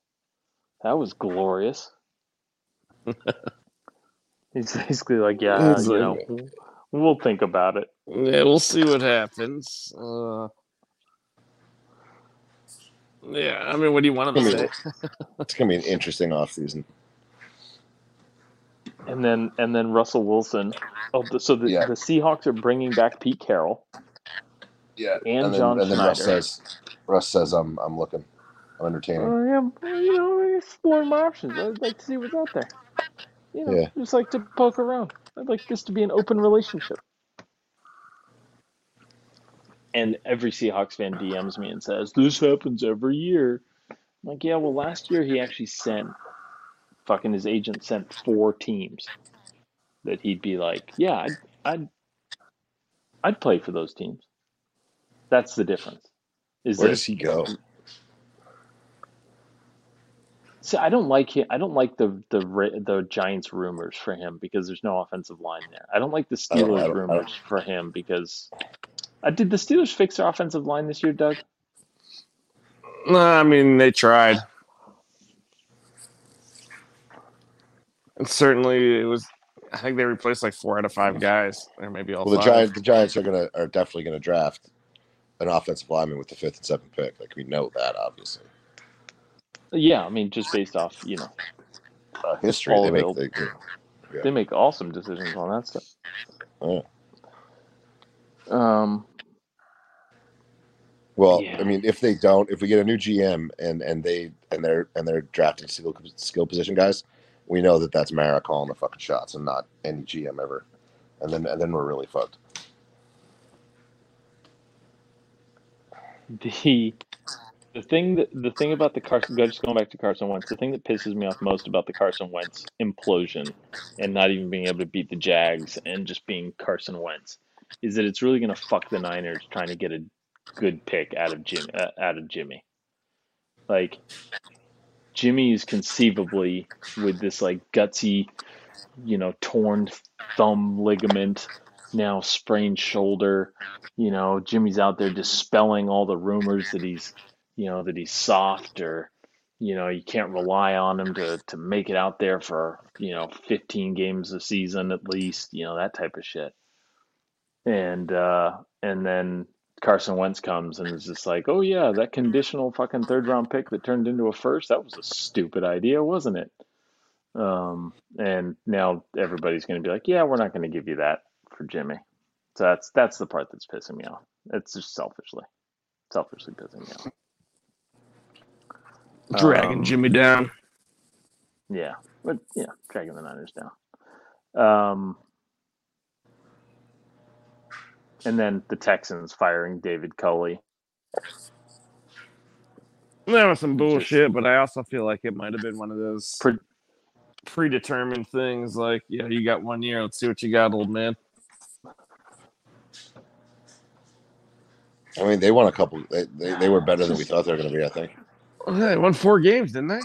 That was glorious. He's basically like, yeah, It's you like- know, we'll think about it. Yeah, we'll see what happens. Uh, Yeah, I mean, what do you want him to say? It's gonna be an interesting offseason. And then and then Russell Wilson. Oh, so the, Yeah. the Seahawks are bringing back Pete Carroll. Yeah, And then, John and then Russ Schneider. says, Russ says, I'm I'm looking, I'm entertaining. Oh, yeah, well, you know, exploring my options. I'd like to see what's out there. You know, Yeah. just like to poke around. I'd like this to be an open relationship. And every Seahawks fan DMs me and says, This happens every year. I'm like, yeah, well, last year he actually sent, fucking his agent sent four teams that he'd be like, yeah, I'd, I'd, I'd play for those teams. That's the difference. Is Where that does he go? See, I don't like him. I don't like the the the Giants rumors for him because there's no offensive line there. I don't like the don't- I Steelers don't- I don't- rumors for him because uh, did the Steelers fix their offensive line this year, Doug? Nah, I mean, they tried. And certainly, it was. I think they replaced like four out of five guys, or maybe all Well, the five. Giants, the Giants are gonna are definitely gonna draft an offensive lineman with the fifth and seventh pick. Like we know that, obviously. Yeah, I mean just based off you know Uh, history, All they make. available. They, they make awesome decisions on that stuff. Yeah. Um, Well, Yeah. I mean, if they don't, if we get a new GM and and they and they're and they're drafting skill skill position guys, we know that that's Mara calling the fucking shots and not any GM ever. And then and then we're really fucked. the the thing that the thing about the Carson just going back to Carson Wentz, the thing that pisses me off most about the Carson Wentz implosion and not even being able to beat the Jags and just being Carson Wentz is that it's really going to fuck the Niners trying to get a good pick out of Jim uh, out of Jimmy. Like Jimmy is conceivably with this like gutsy, you know, torn thumb ligament, now sprained shoulder. You know, Jimmy's out there dispelling all the rumors that he's, you know, that he's soft or, you know, you can't rely on him to to make it out there for, you know, 15 games a season at least, you know, that type of shit. And uh and then Carson Wentz comes and is just like, oh yeah, that conditional fucking third round pick that turned into a first, that was a stupid idea, wasn't it? Um, and now everybody's going to be like, yeah, we're not going to give you that for Jimmy. So that's that's the part that's pissing me off. It's just selfishly, selfishly pissing me off. dragging Um, Jimmy down. Yeah, but yeah, dragging the Niners down. Um, and then the Texans firing David Culley. That was some bullshit, but I also feel like it might have been one of those Pre- predetermined things. Like, yeah, you got one year. Let's see what you got, old man. I mean, they won a couple. They they, they were better than we thought they were going to be. I think. Well, They won four games, didn't they?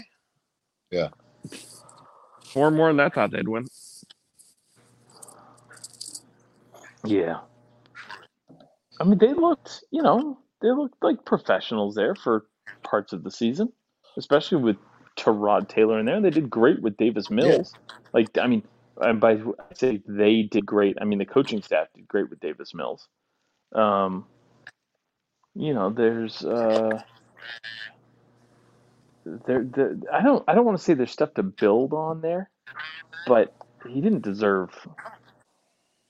Yeah. Four more than I thought they'd win. Yeah. I mean, they looked, you know, they looked like professionals there for parts of the season, especially with Tyrod Taylor in there. They did great with Davis Mills. Like, I mean, and by I say they did great, I mean the coaching staff did great with Davis Mills. Um, you know, there's uh, there, there. I don't, I don't want to say there's stuff to build on there, but he didn't deserve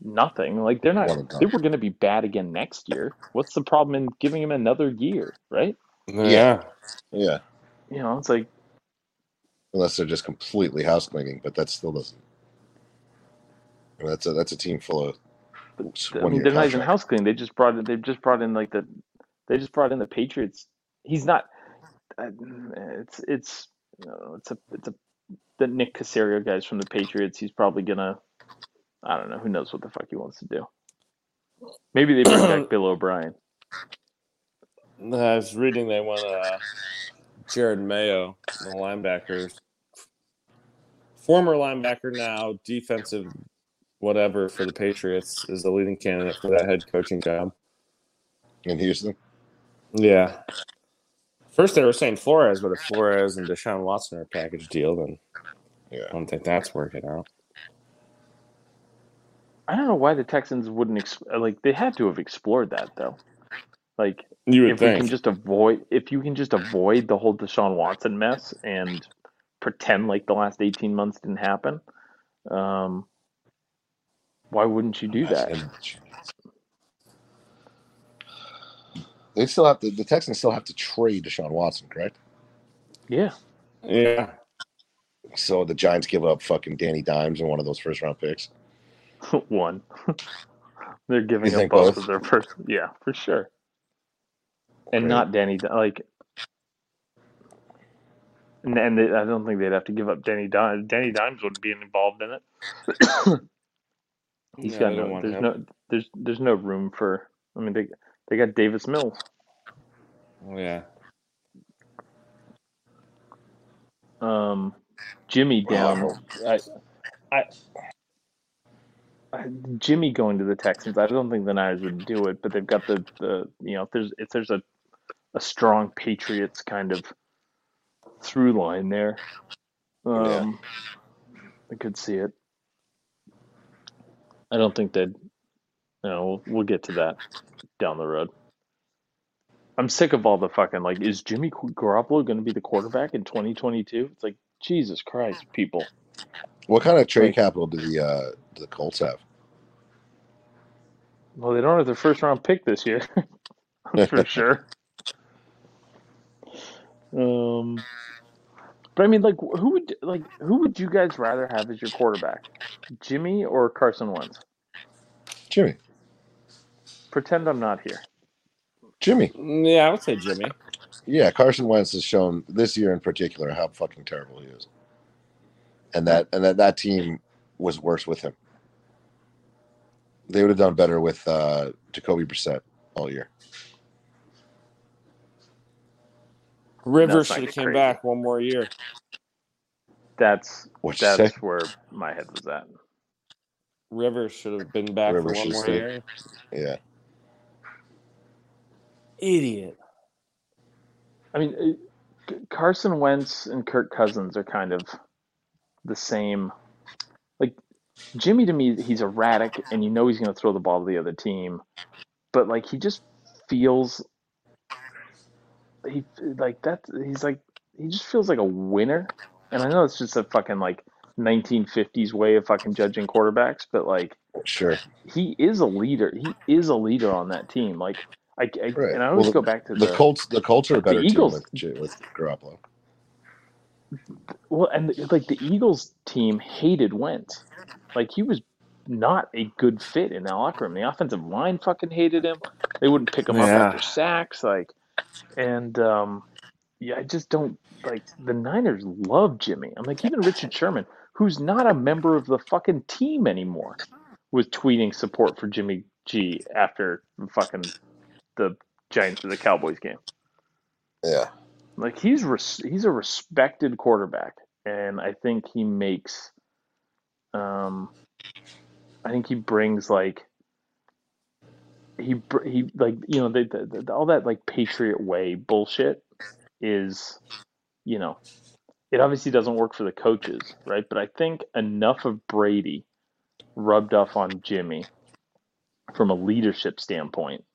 nothing. Like they're not One and done. they were going to be bad again next year. What's the problem in giving him another year, right? Yeah. Yeah, You know, it's like unless they're just completely house cleaning, but that still doesn't. I mean, that's a that's a team full of. I mean, they're not even contract. house cleaning. They just brought in. They've just brought in like the. They just brought in the Patriots. He's not. uh, It's it's uh, it's a it's a the Nick Caserio guys from the Patriots. He's probably gonna. I don't know. Who knows what the fuck he wants to do? Maybe they bring back Bill O'Brien. I was reading they want uh, Jerod Mayo, the linebacker, former linebacker now defensive whatever for the Patriots is the leading candidate for that head coaching job. in Houston. Yeah. First they were saying Flores, but if Flores and Deshaun Watson are a package deal, then Yeah, I don't think that's working out. I don't know why the Texans wouldn't ex- like they had to have explored that though. Like You would if we can just avoid if you can just avoid the whole Deshaun Watson mess and pretend like the last 18 months didn't happen, um, why wouldn't you do that? They still have to. The Texans still have to trade Deshaun Watson, correct? Yeah. yeah. So the Giants give up fucking Danny Dimes and one of those first round picks. One. They're giving up both both? of their first. Yeah, for sure. And Right. not Danny. Like, and, and they, I don't think they'd have to give up Danny Dimes. Danny Dimes would be involved in it. He's Yeah, got no. There's him. no. There's there's no room for. I mean, they they got Davis Mills. Oh yeah. Um, Jimmy down. I, I, Jimmy going to the Texans. I don't think the Niners would do it, but they've got the, the you know if there's if there's a a strong Patriots kind of through line there. Um, I could see it. I don't think they'd. You know, we'll, we'll get to that down the road. I'm sick of all the fucking like. Is Jimmy Garoppolo going to be the quarterback in 2022? It's like Jesus Christ, people. What kind of trade Like- capital do the uh, do the Colts have? Well, they don't have their first round pick this year, for sure. Um, but I mean, like, who would like who would you guys rather have as your quarterback, Jimmy or Carson Wentz? Jimmy. Pretend I'm not here. Jimmy. Mm, Yeah, I would say Jimmy. Yeah, Carson Wentz has shown this year in particular how fucking terrible he is. And that and that, that team was worse with him. They would have done better with uh Jacoby Brissett all year. Rivers should have came crazy. back one more year. That's What'd that's where my head was at. Rivers should have been back Rivers for one more stay. year. Yeah. Idiot. I mean, Carson Wentz and Kirk Cousins are kind of the same. Like Jimmy to me, he's erratic, and you know he's going to throw the ball to the other team, but like he just feels he like that. He's like he just feels like a winner, and I know it's just a fucking like 1950s way of fucking judging quarterbacks, but like Sure. he is a leader. He is a leader on that team. Like I, I Right. and I always Well, go back to The Colts the Colts are a better Eagles- team with with Garoppolo. Well, and like the Eagles team hated Wentz. Like he was not a good fit in that locker room. The offensive line fucking hated him. They wouldn't pick him up after sacks. Like, and um, yeah, I just don't like the Niners love Jimmy. I'm like even Richard Sherman, who's not a member of the fucking team anymore, was tweeting support for Jimmy G after fucking the Giants or the Cowboys game. Yeah. Like he's res- he's a respected quarterback, and I think he makes, um, I think he brings like he he like you know the, the, the all that like Patriot way bullshit is, you know, it obviously doesn't work for the coaches, right? But I think enough of Brady rubbed off on Jimmy from a leadership standpoint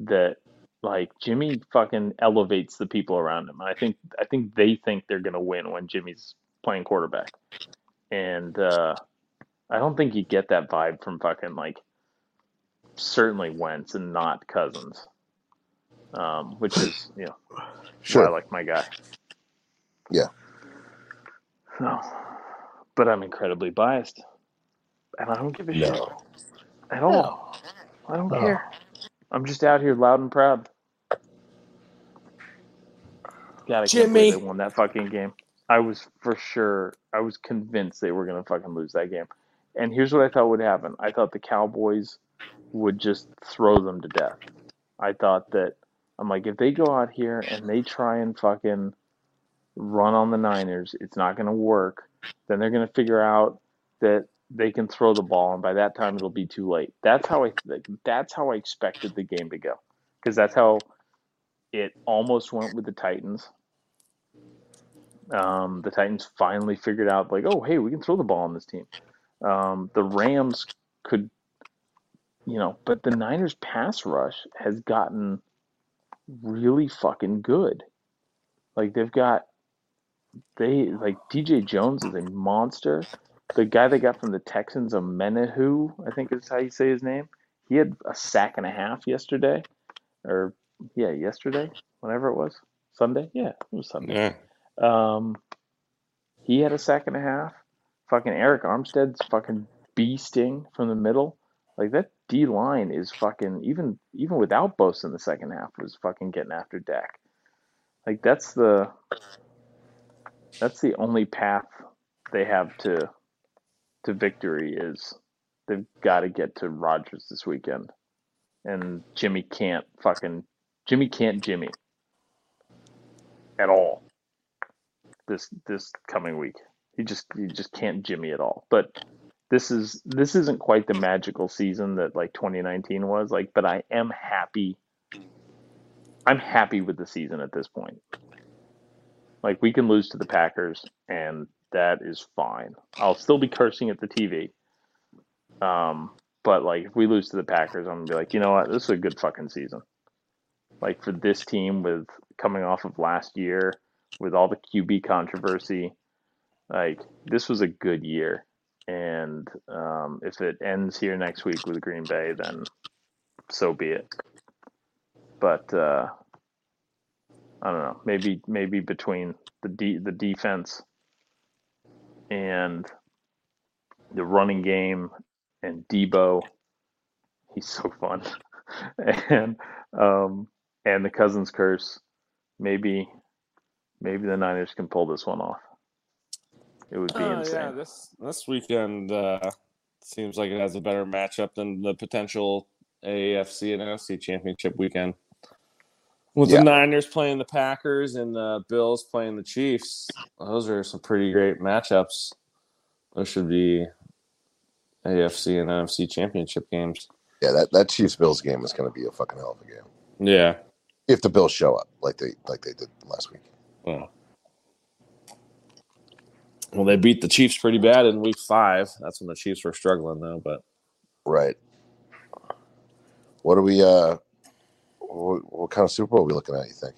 that like Jimmy fucking elevates the people around him. I think I think they think they're gonna win when Jimmy's playing quarterback, and uh, I don't think you get that vibe from fucking like certainly Wentz and not Cousins, um, which is you know why I like my guy. Yeah. So, but I'm incredibly biased, and I don't give a shit at all. I don't No. care. I'm just out here loud and proud. God, I can't Jimmy. believe they won that fucking game. I was for sure. I was convinced they were gonna fucking lose that game. And here's what I thought would happen. I thought the Cowboys would just throw them to death. I thought that I'm like, if they go out here and they try and fucking run on the Niners, it's not gonna work. Then they're gonna figure out that they can throw the ball, and by that time it'll be too late. That's how I. That's how I expected the game to go, because that's how it almost went with the Titans. Um, the Titans finally figured out, like, oh, hey, we can throw the ball on this team. Um, the Rams could, you know, but the Niners pass rush has gotten really fucking good. Like they've got they like DJ Jones is a monster. The guy they got from the Texans, Omenihu, I think is how you say his name. He had a sack and a half yesterday, or yeah, yesterday, whenever it was Sunday. Yeah, it was Sunday. Yeah. Um, he had a sack and a half. Fucking Arik Armstead's fucking beasting from the middle. Like that D line is fucking even even without Bosa in the second half was fucking getting after Dak. Like that's the that's the only path they have to to victory is they've got to get to Rodgers this weekend, and Jimmy can't fucking Jimmy can't Jimmy at all this this coming week. He just he just can't Jimmy at all. But this is this isn't quite the magical season that like 2019 was like, but I am happy. I'm happy with the season at this point. Like we can lose to the Packers and that is fine. I'll still be cursing at the TV. Um, but like if we lose to the Packers, I'm gonna be like, you know what, this is a good fucking season. Like for this team with coming off of last year with all the QB controversy, like this was a good year. And um, if it ends here next week with Green Bay, then so be it. But uh, I don't know. Maybe maybe between the de- the defense and the running game and Deebo, he's so fun, and um, and the Cousins curse, maybe maybe the Niners can pull this one off. It would be Oh, insane. yeah, this this weekend uh, seems like it has a better matchup than the potential AFC and NFC championship weekend. With Yeah. the Niners playing the Packers and the Bills playing the Chiefs, those are some pretty great matchups. Those should be AFC and NFC championship games. Yeah, that, that Chiefs Bills game is going to be a fucking hell of a game Yeah. If the Bills show up like they like they did last week. Well, well, they beat the Chiefs pretty bad in Week Five. That's when the Chiefs were struggling, though. But Right. What are we? uh what, what kind of Super Bowl are we looking at? You think?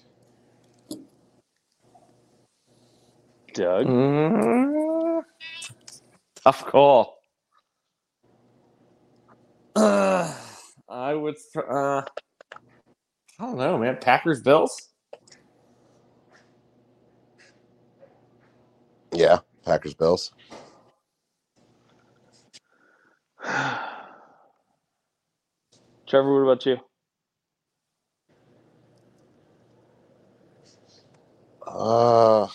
Doug, Mm, tough call. Uh, I would. th- Uh, I don't know, man. Packers Bills. Yeah, Packers Bills. Trevor, what about you? Uh,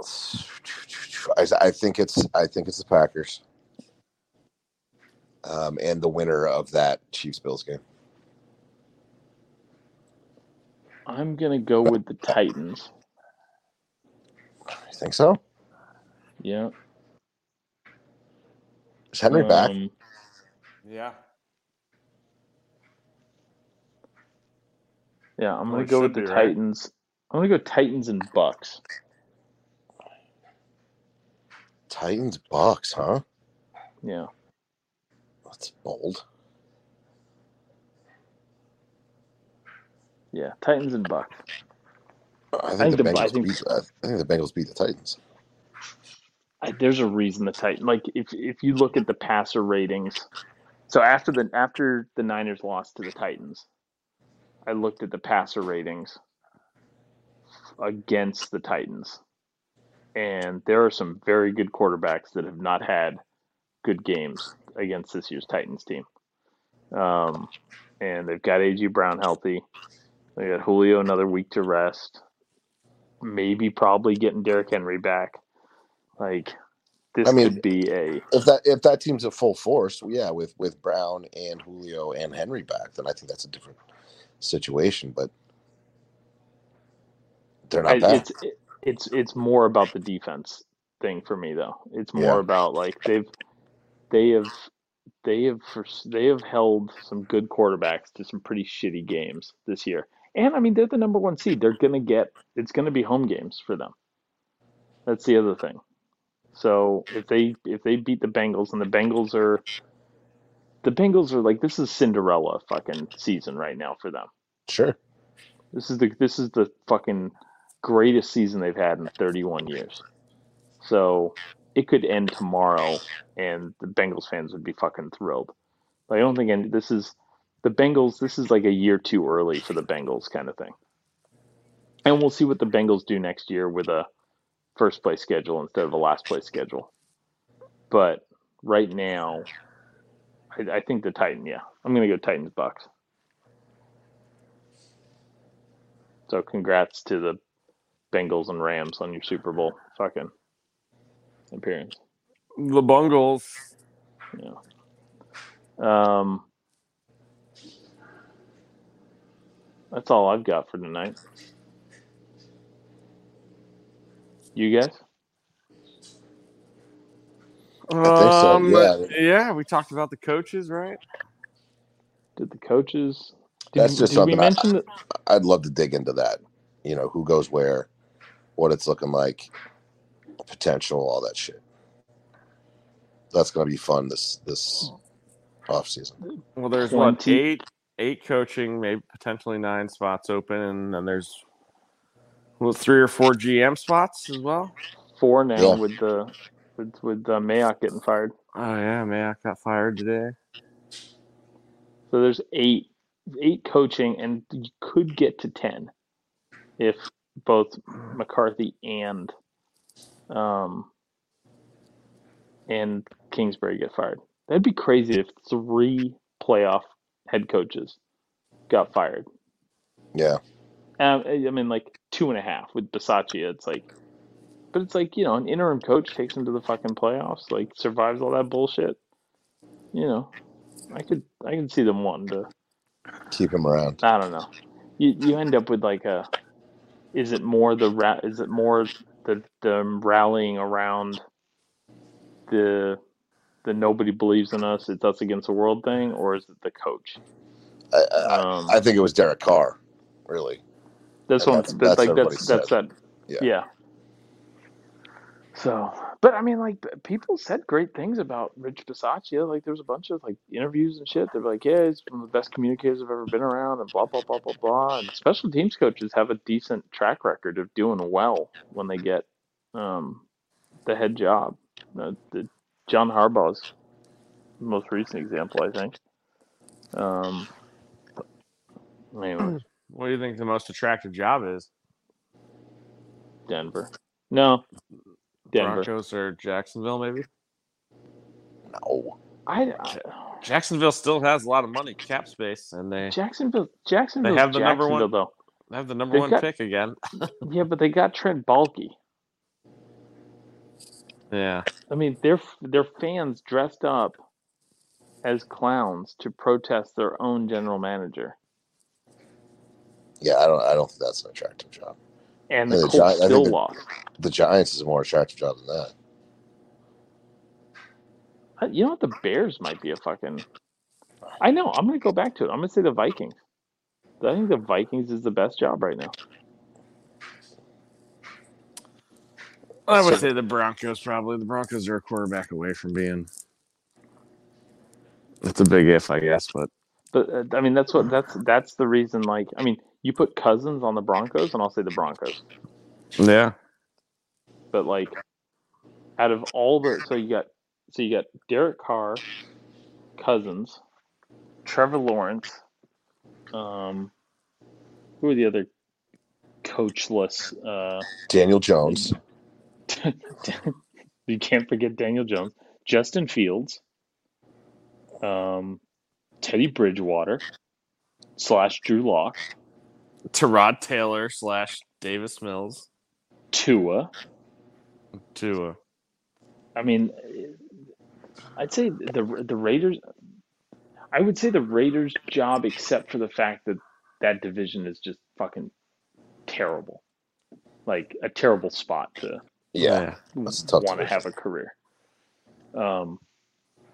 I, I think it's I think it's the Packers. Um, and the winner of that Chiefs Bills game. I'm gonna go with the Titans. You think so? Yeah. Is Henry back? Um, Yeah. Yeah, I'm gonna it go with the be, right? Titans. I'm gonna go Titans and Bucks. Titans Bucks, huh? Yeah. That's bold. Yeah, Titans and Bucks. I think, think the, the- I Bengals think- beat. I think the Bengals beat the Titans. I, there's a reason the Titan like if if you look at the passer ratings. So after the after the Niners lost to the Titans, I looked at the passer ratings against the Titans. And there are some very good quarterbacks that have not had good games against this year's Titans team. Um, and they've got AJ Brown healthy. They got Julio another week to rest. Maybe probably getting Derrick Henry back. Like this I mean- could be a If that if that team's at full force, yeah, with with Brown and Julio and Henry back, then I think that's a different situation. But they're I, not back. it's it, it's it's more about the defense thing for me though. It's more Yeah. about like they've they have they have for, they have held some good quarterbacks to some pretty shitty games this year. And I mean they're the number 1 seed. They're going to get it's going to be home games for them. That's the other thing. So if they if they beat the Bengals and the Bengals are the Bengals are like this is Cinderella fucking season right now for them. Sure. This is the this is the fucking greatest season they've had in 31 years. So it could end tomorrow, and the Bengals fans would be fucking thrilled. But I don't think any, this is the Bengals. This is like a year too early for the Bengals kind of thing. And we'll see what the Bengals do next year with a first place schedule instead of a last place schedule. But right now, I, I think the Titan. Yeah, I'm gonna go Titans Bucks. So congrats to the Bengals and Rams on your Super Bowl fucking appearance. The Bungles. Yeah. Um, that's all I've got for tonight. You guys? I think so, Um, yeah. yeah, we talked about the coaches, right? Did the coaches? Did, That's just did something I- mention that? I'd love to dig into that. You know, who goes where, what it's looking like, potential, all that shit. That's gonna be fun this this off season. Well, there's what eight eight coaching, maybe potentially nine spots open, and then there's well, three or four GM spots as well. Four now Yeah. with the with with uh, Mayock getting fired. Oh yeah, Mayock got fired today. So there's eight eight coaching, and you could get to ten if both McCarthy and um and Kingsbury get fired. That'd be crazy if three playoff head coaches got fired. Yeah. Um, I mean, like two and a half with Bisaccia. It's like, but it's like you know, an interim coach takes them to the fucking playoffs, like survives all that bullshit. You know, I could I could see them wanting to. Keep him around. I don't know. You you end up with like a. Is it more the ra- Is it more the the rallying around the the nobody believes in us, it's us against the world thing, or is it the coach? I, I, Um, I think it was Derek Carr, really. That's And what that's- that's that's like that's that's that Yeah. yeah. So, but I mean, like people said great things about Rich Bisaccia. Like there was a bunch of like interviews and shit. They're like, yeah, he's one of the best communicators I've ever been around, and blah blah blah blah blah. And special teams coaches have a decent track record of doing well when they get um, the head job. Uh, the, John Harbaugh's most recent example, I think. Um, anyway, What do you think the most attractive job is? Denver. No, Denver. Broncos or Jacksonville, maybe? No. I, I uh, Jacksonville still has a lot of money, cap space, and they Jacksonville. Jacksonville. They have the number one- Jacksonville, have the number They've one got- pick again. Yeah, but they got Trent Baalke. Yeah. I mean, their their fans dressed up as clowns to protest their own general manager, Yeah, I don't. I don't think that's an attractive job. And the the Colts Gi- still the- lost. The Giants is a more attractive job than that. Uh, You know what? The Bears might be a fucking. I know. I'm gonna go back to it. I'm gonna say the Vikings. I think the Vikings is the best job right now. I would So- say the Broncos probably. The Broncos are a quarterback away from being. It's a big if, I guess, but But uh, I mean, that's what that's that's the reason. Like, I mean, you put Cousins on the Broncos, and I'll say the Broncos. yeah. but like out of all the so you got so you got Derek Carr, Cousins, Trevor Lawrence, um, who are the other coachless? Uh, Daniel Jones. you can't forget Daniel Jones, Justin Fields, um, Teddy Bridgewater slash Drew Lock, Tyrod Taylor slash Davis Mills. Tua. Tua. I mean, I'd say the the Raiders. I would say the Raiders' job, except for the fact that that division is just fucking terrible, like a terrible spot to Yeah. That's a tough want to division. have a career. Um,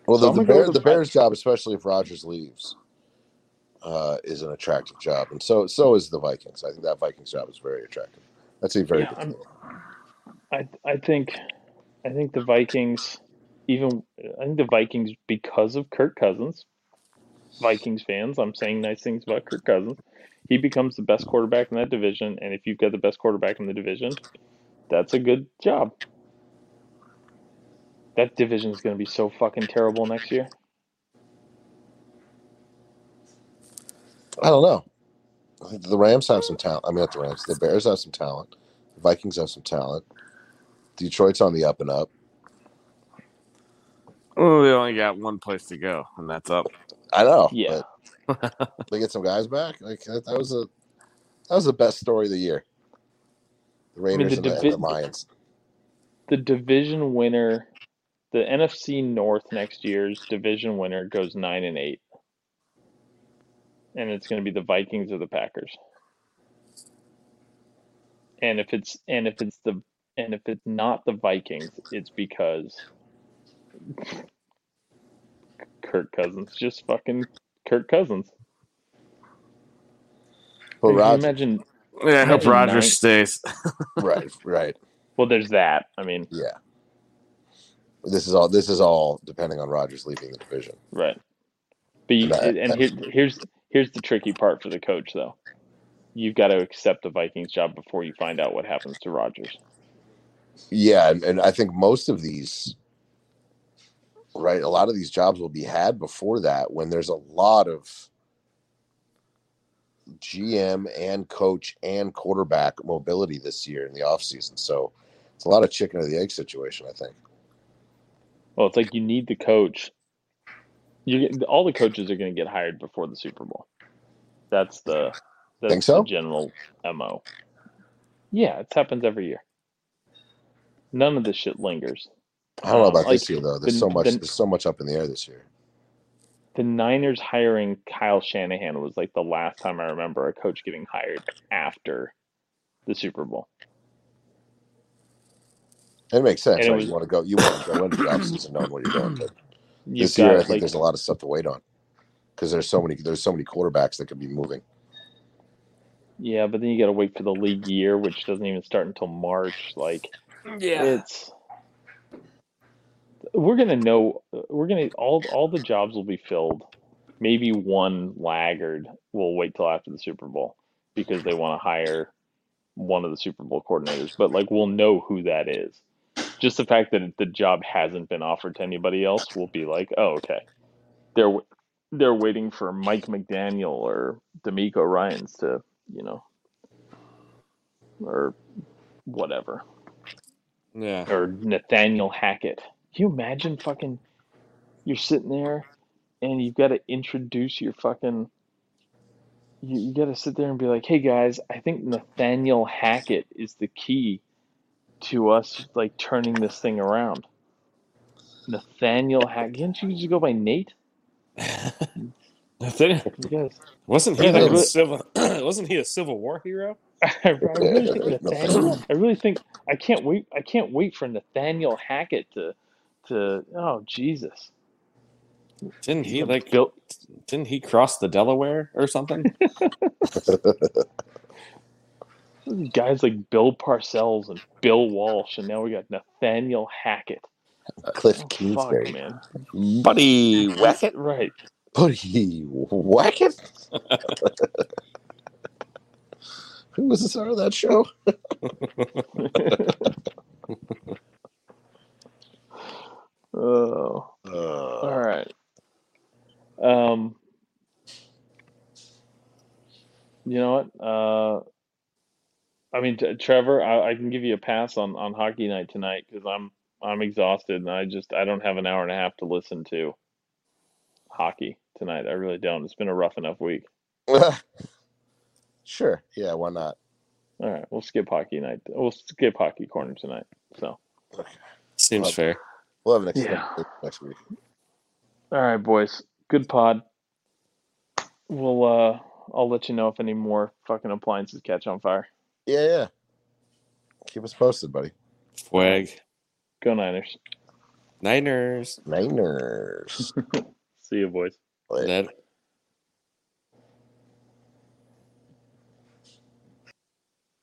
Well, So the, I'm the, Bear, the the Bears' job, especially if Rodgers leaves, uh, is an attractive job, and so so is the Vikings. I think that Vikings job is very attractive. That's a very Yeah, good. I I think I think the Vikings, even I think the Vikings because of Kirk Cousins, Vikings fans, I'm saying nice things about Kirk Cousins. He becomes the best quarterback in that division, and if you've got the best quarterback in the division, that's a good job. That division is going to be so fucking terrible next year. I don't know. I think the Rams have some talent. I mean, not the Rams. The Bears have some talent. The Vikings have some talent. Detroit's on the up and up. Oh, they only got one place to go, and that's up. I know. Yeah. but they get some guys back. Like that, that was a that was the best story of the year. The mean, Raiders the and, the, and the Lions. The division winner, the NFC North next year's division winner goes nine and eight, and it's going to be the Vikings or the Packers. And if it's and if it's the and if it's not the Vikings, it's because Kirk Cousins just fucking Kirk Cousins. But Can imagine? Yeah, I hope Imagine Rodgers nine- stays. right, right, Well, there's that. I mean, yeah. This is all. This is all depending on Rodgers leaving the division. right. But you, That- and here, here's here's the tricky part for the coach, though. You've got to accept the Vikings job before you find out what happens to Rodgers. Yeah, and, and I think most of these, right, a lot of these jobs will be had before that when there's a lot of GM and coach and quarterback mobility this year in the offseason. So it's a lot of chicken or the egg situation, I think. Well, it's like you need the coach. You get, all the coaches are going to get hired before the Super Bowl. That's the that's Think so? the general mo. Yeah, it happens every year. None of this shit lingers. I don't know about this year though. There's the- so much the- there's so much up in the air this year. The Niners hiring Kyle Shanahan was like the last time I remember a coach getting hired after the Super Bowl. It makes sense. It right? was- you want to go you want to go into the offseason knowing what you're doing. But You've this year I think like, there's a lot of stuff to wait on. Because there's so many there's so many quarterbacks that could be moving. yeah, but then you got to wait for the league year, which doesn't even start until March. Like, yeah, it's we're gonna know we're gonna all all the jobs will be filled maybe one laggard will wait till after the super bowl because they want to hire one of the super bowl coordinators but like we'll know who that is just the fact that the job hasn't been offered to anybody else will be like oh okay they're they're waiting for mike mcdaniel or DeMeco Ryans to you know or whatever Yeah. or Nathaniel Hackett. Can you imagine fucking you're sitting there and you've got to introduce your fucking you, you got to sit there and be like, "Hey guys, I think Nathaniel Hackett is the key to us like turning this thing around." Nathaniel Hackett. Can't you just go by Nate? Nathaniel- You wasn't he like they a civil? wasn't he a Civil War hero? I really think Nathaniel. I really think I can't wait. I can't wait for Nathaniel Hackett to to. Oh Jesus! Didn't he like? Bill, Didn't he cross the Delaware or something? guys like Bill Parcells and Bill Walsh, and now we got Nathaniel Hackett. Kliff Oh, fuck, Kingsbury. man. Buddy Wackett. Right. Buddy Wackett? Who was the star of that show? oh, Uh, all right. Um, you know what? Uh, I mean, t- Trevor, I, I can give you a pass on on hockey night tonight because I'm I'm exhausted and I just I don't have an hour and a half to listen to hockey tonight. I really don't. It's been a rough enough week. sure. Yeah, why not? All right, we'll skip hockey night. We'll skip hockey corner tonight. So, Seems Well, fair. We'll have an extended Yeah. next week. all right, boys, good pod. We'll uh, I'll let you know if any more fucking appliances catch on fire. Yeah, yeah. Keep us posted, buddy. Fwag. Go Niners. Niners. Niners. See you, boys. Later. That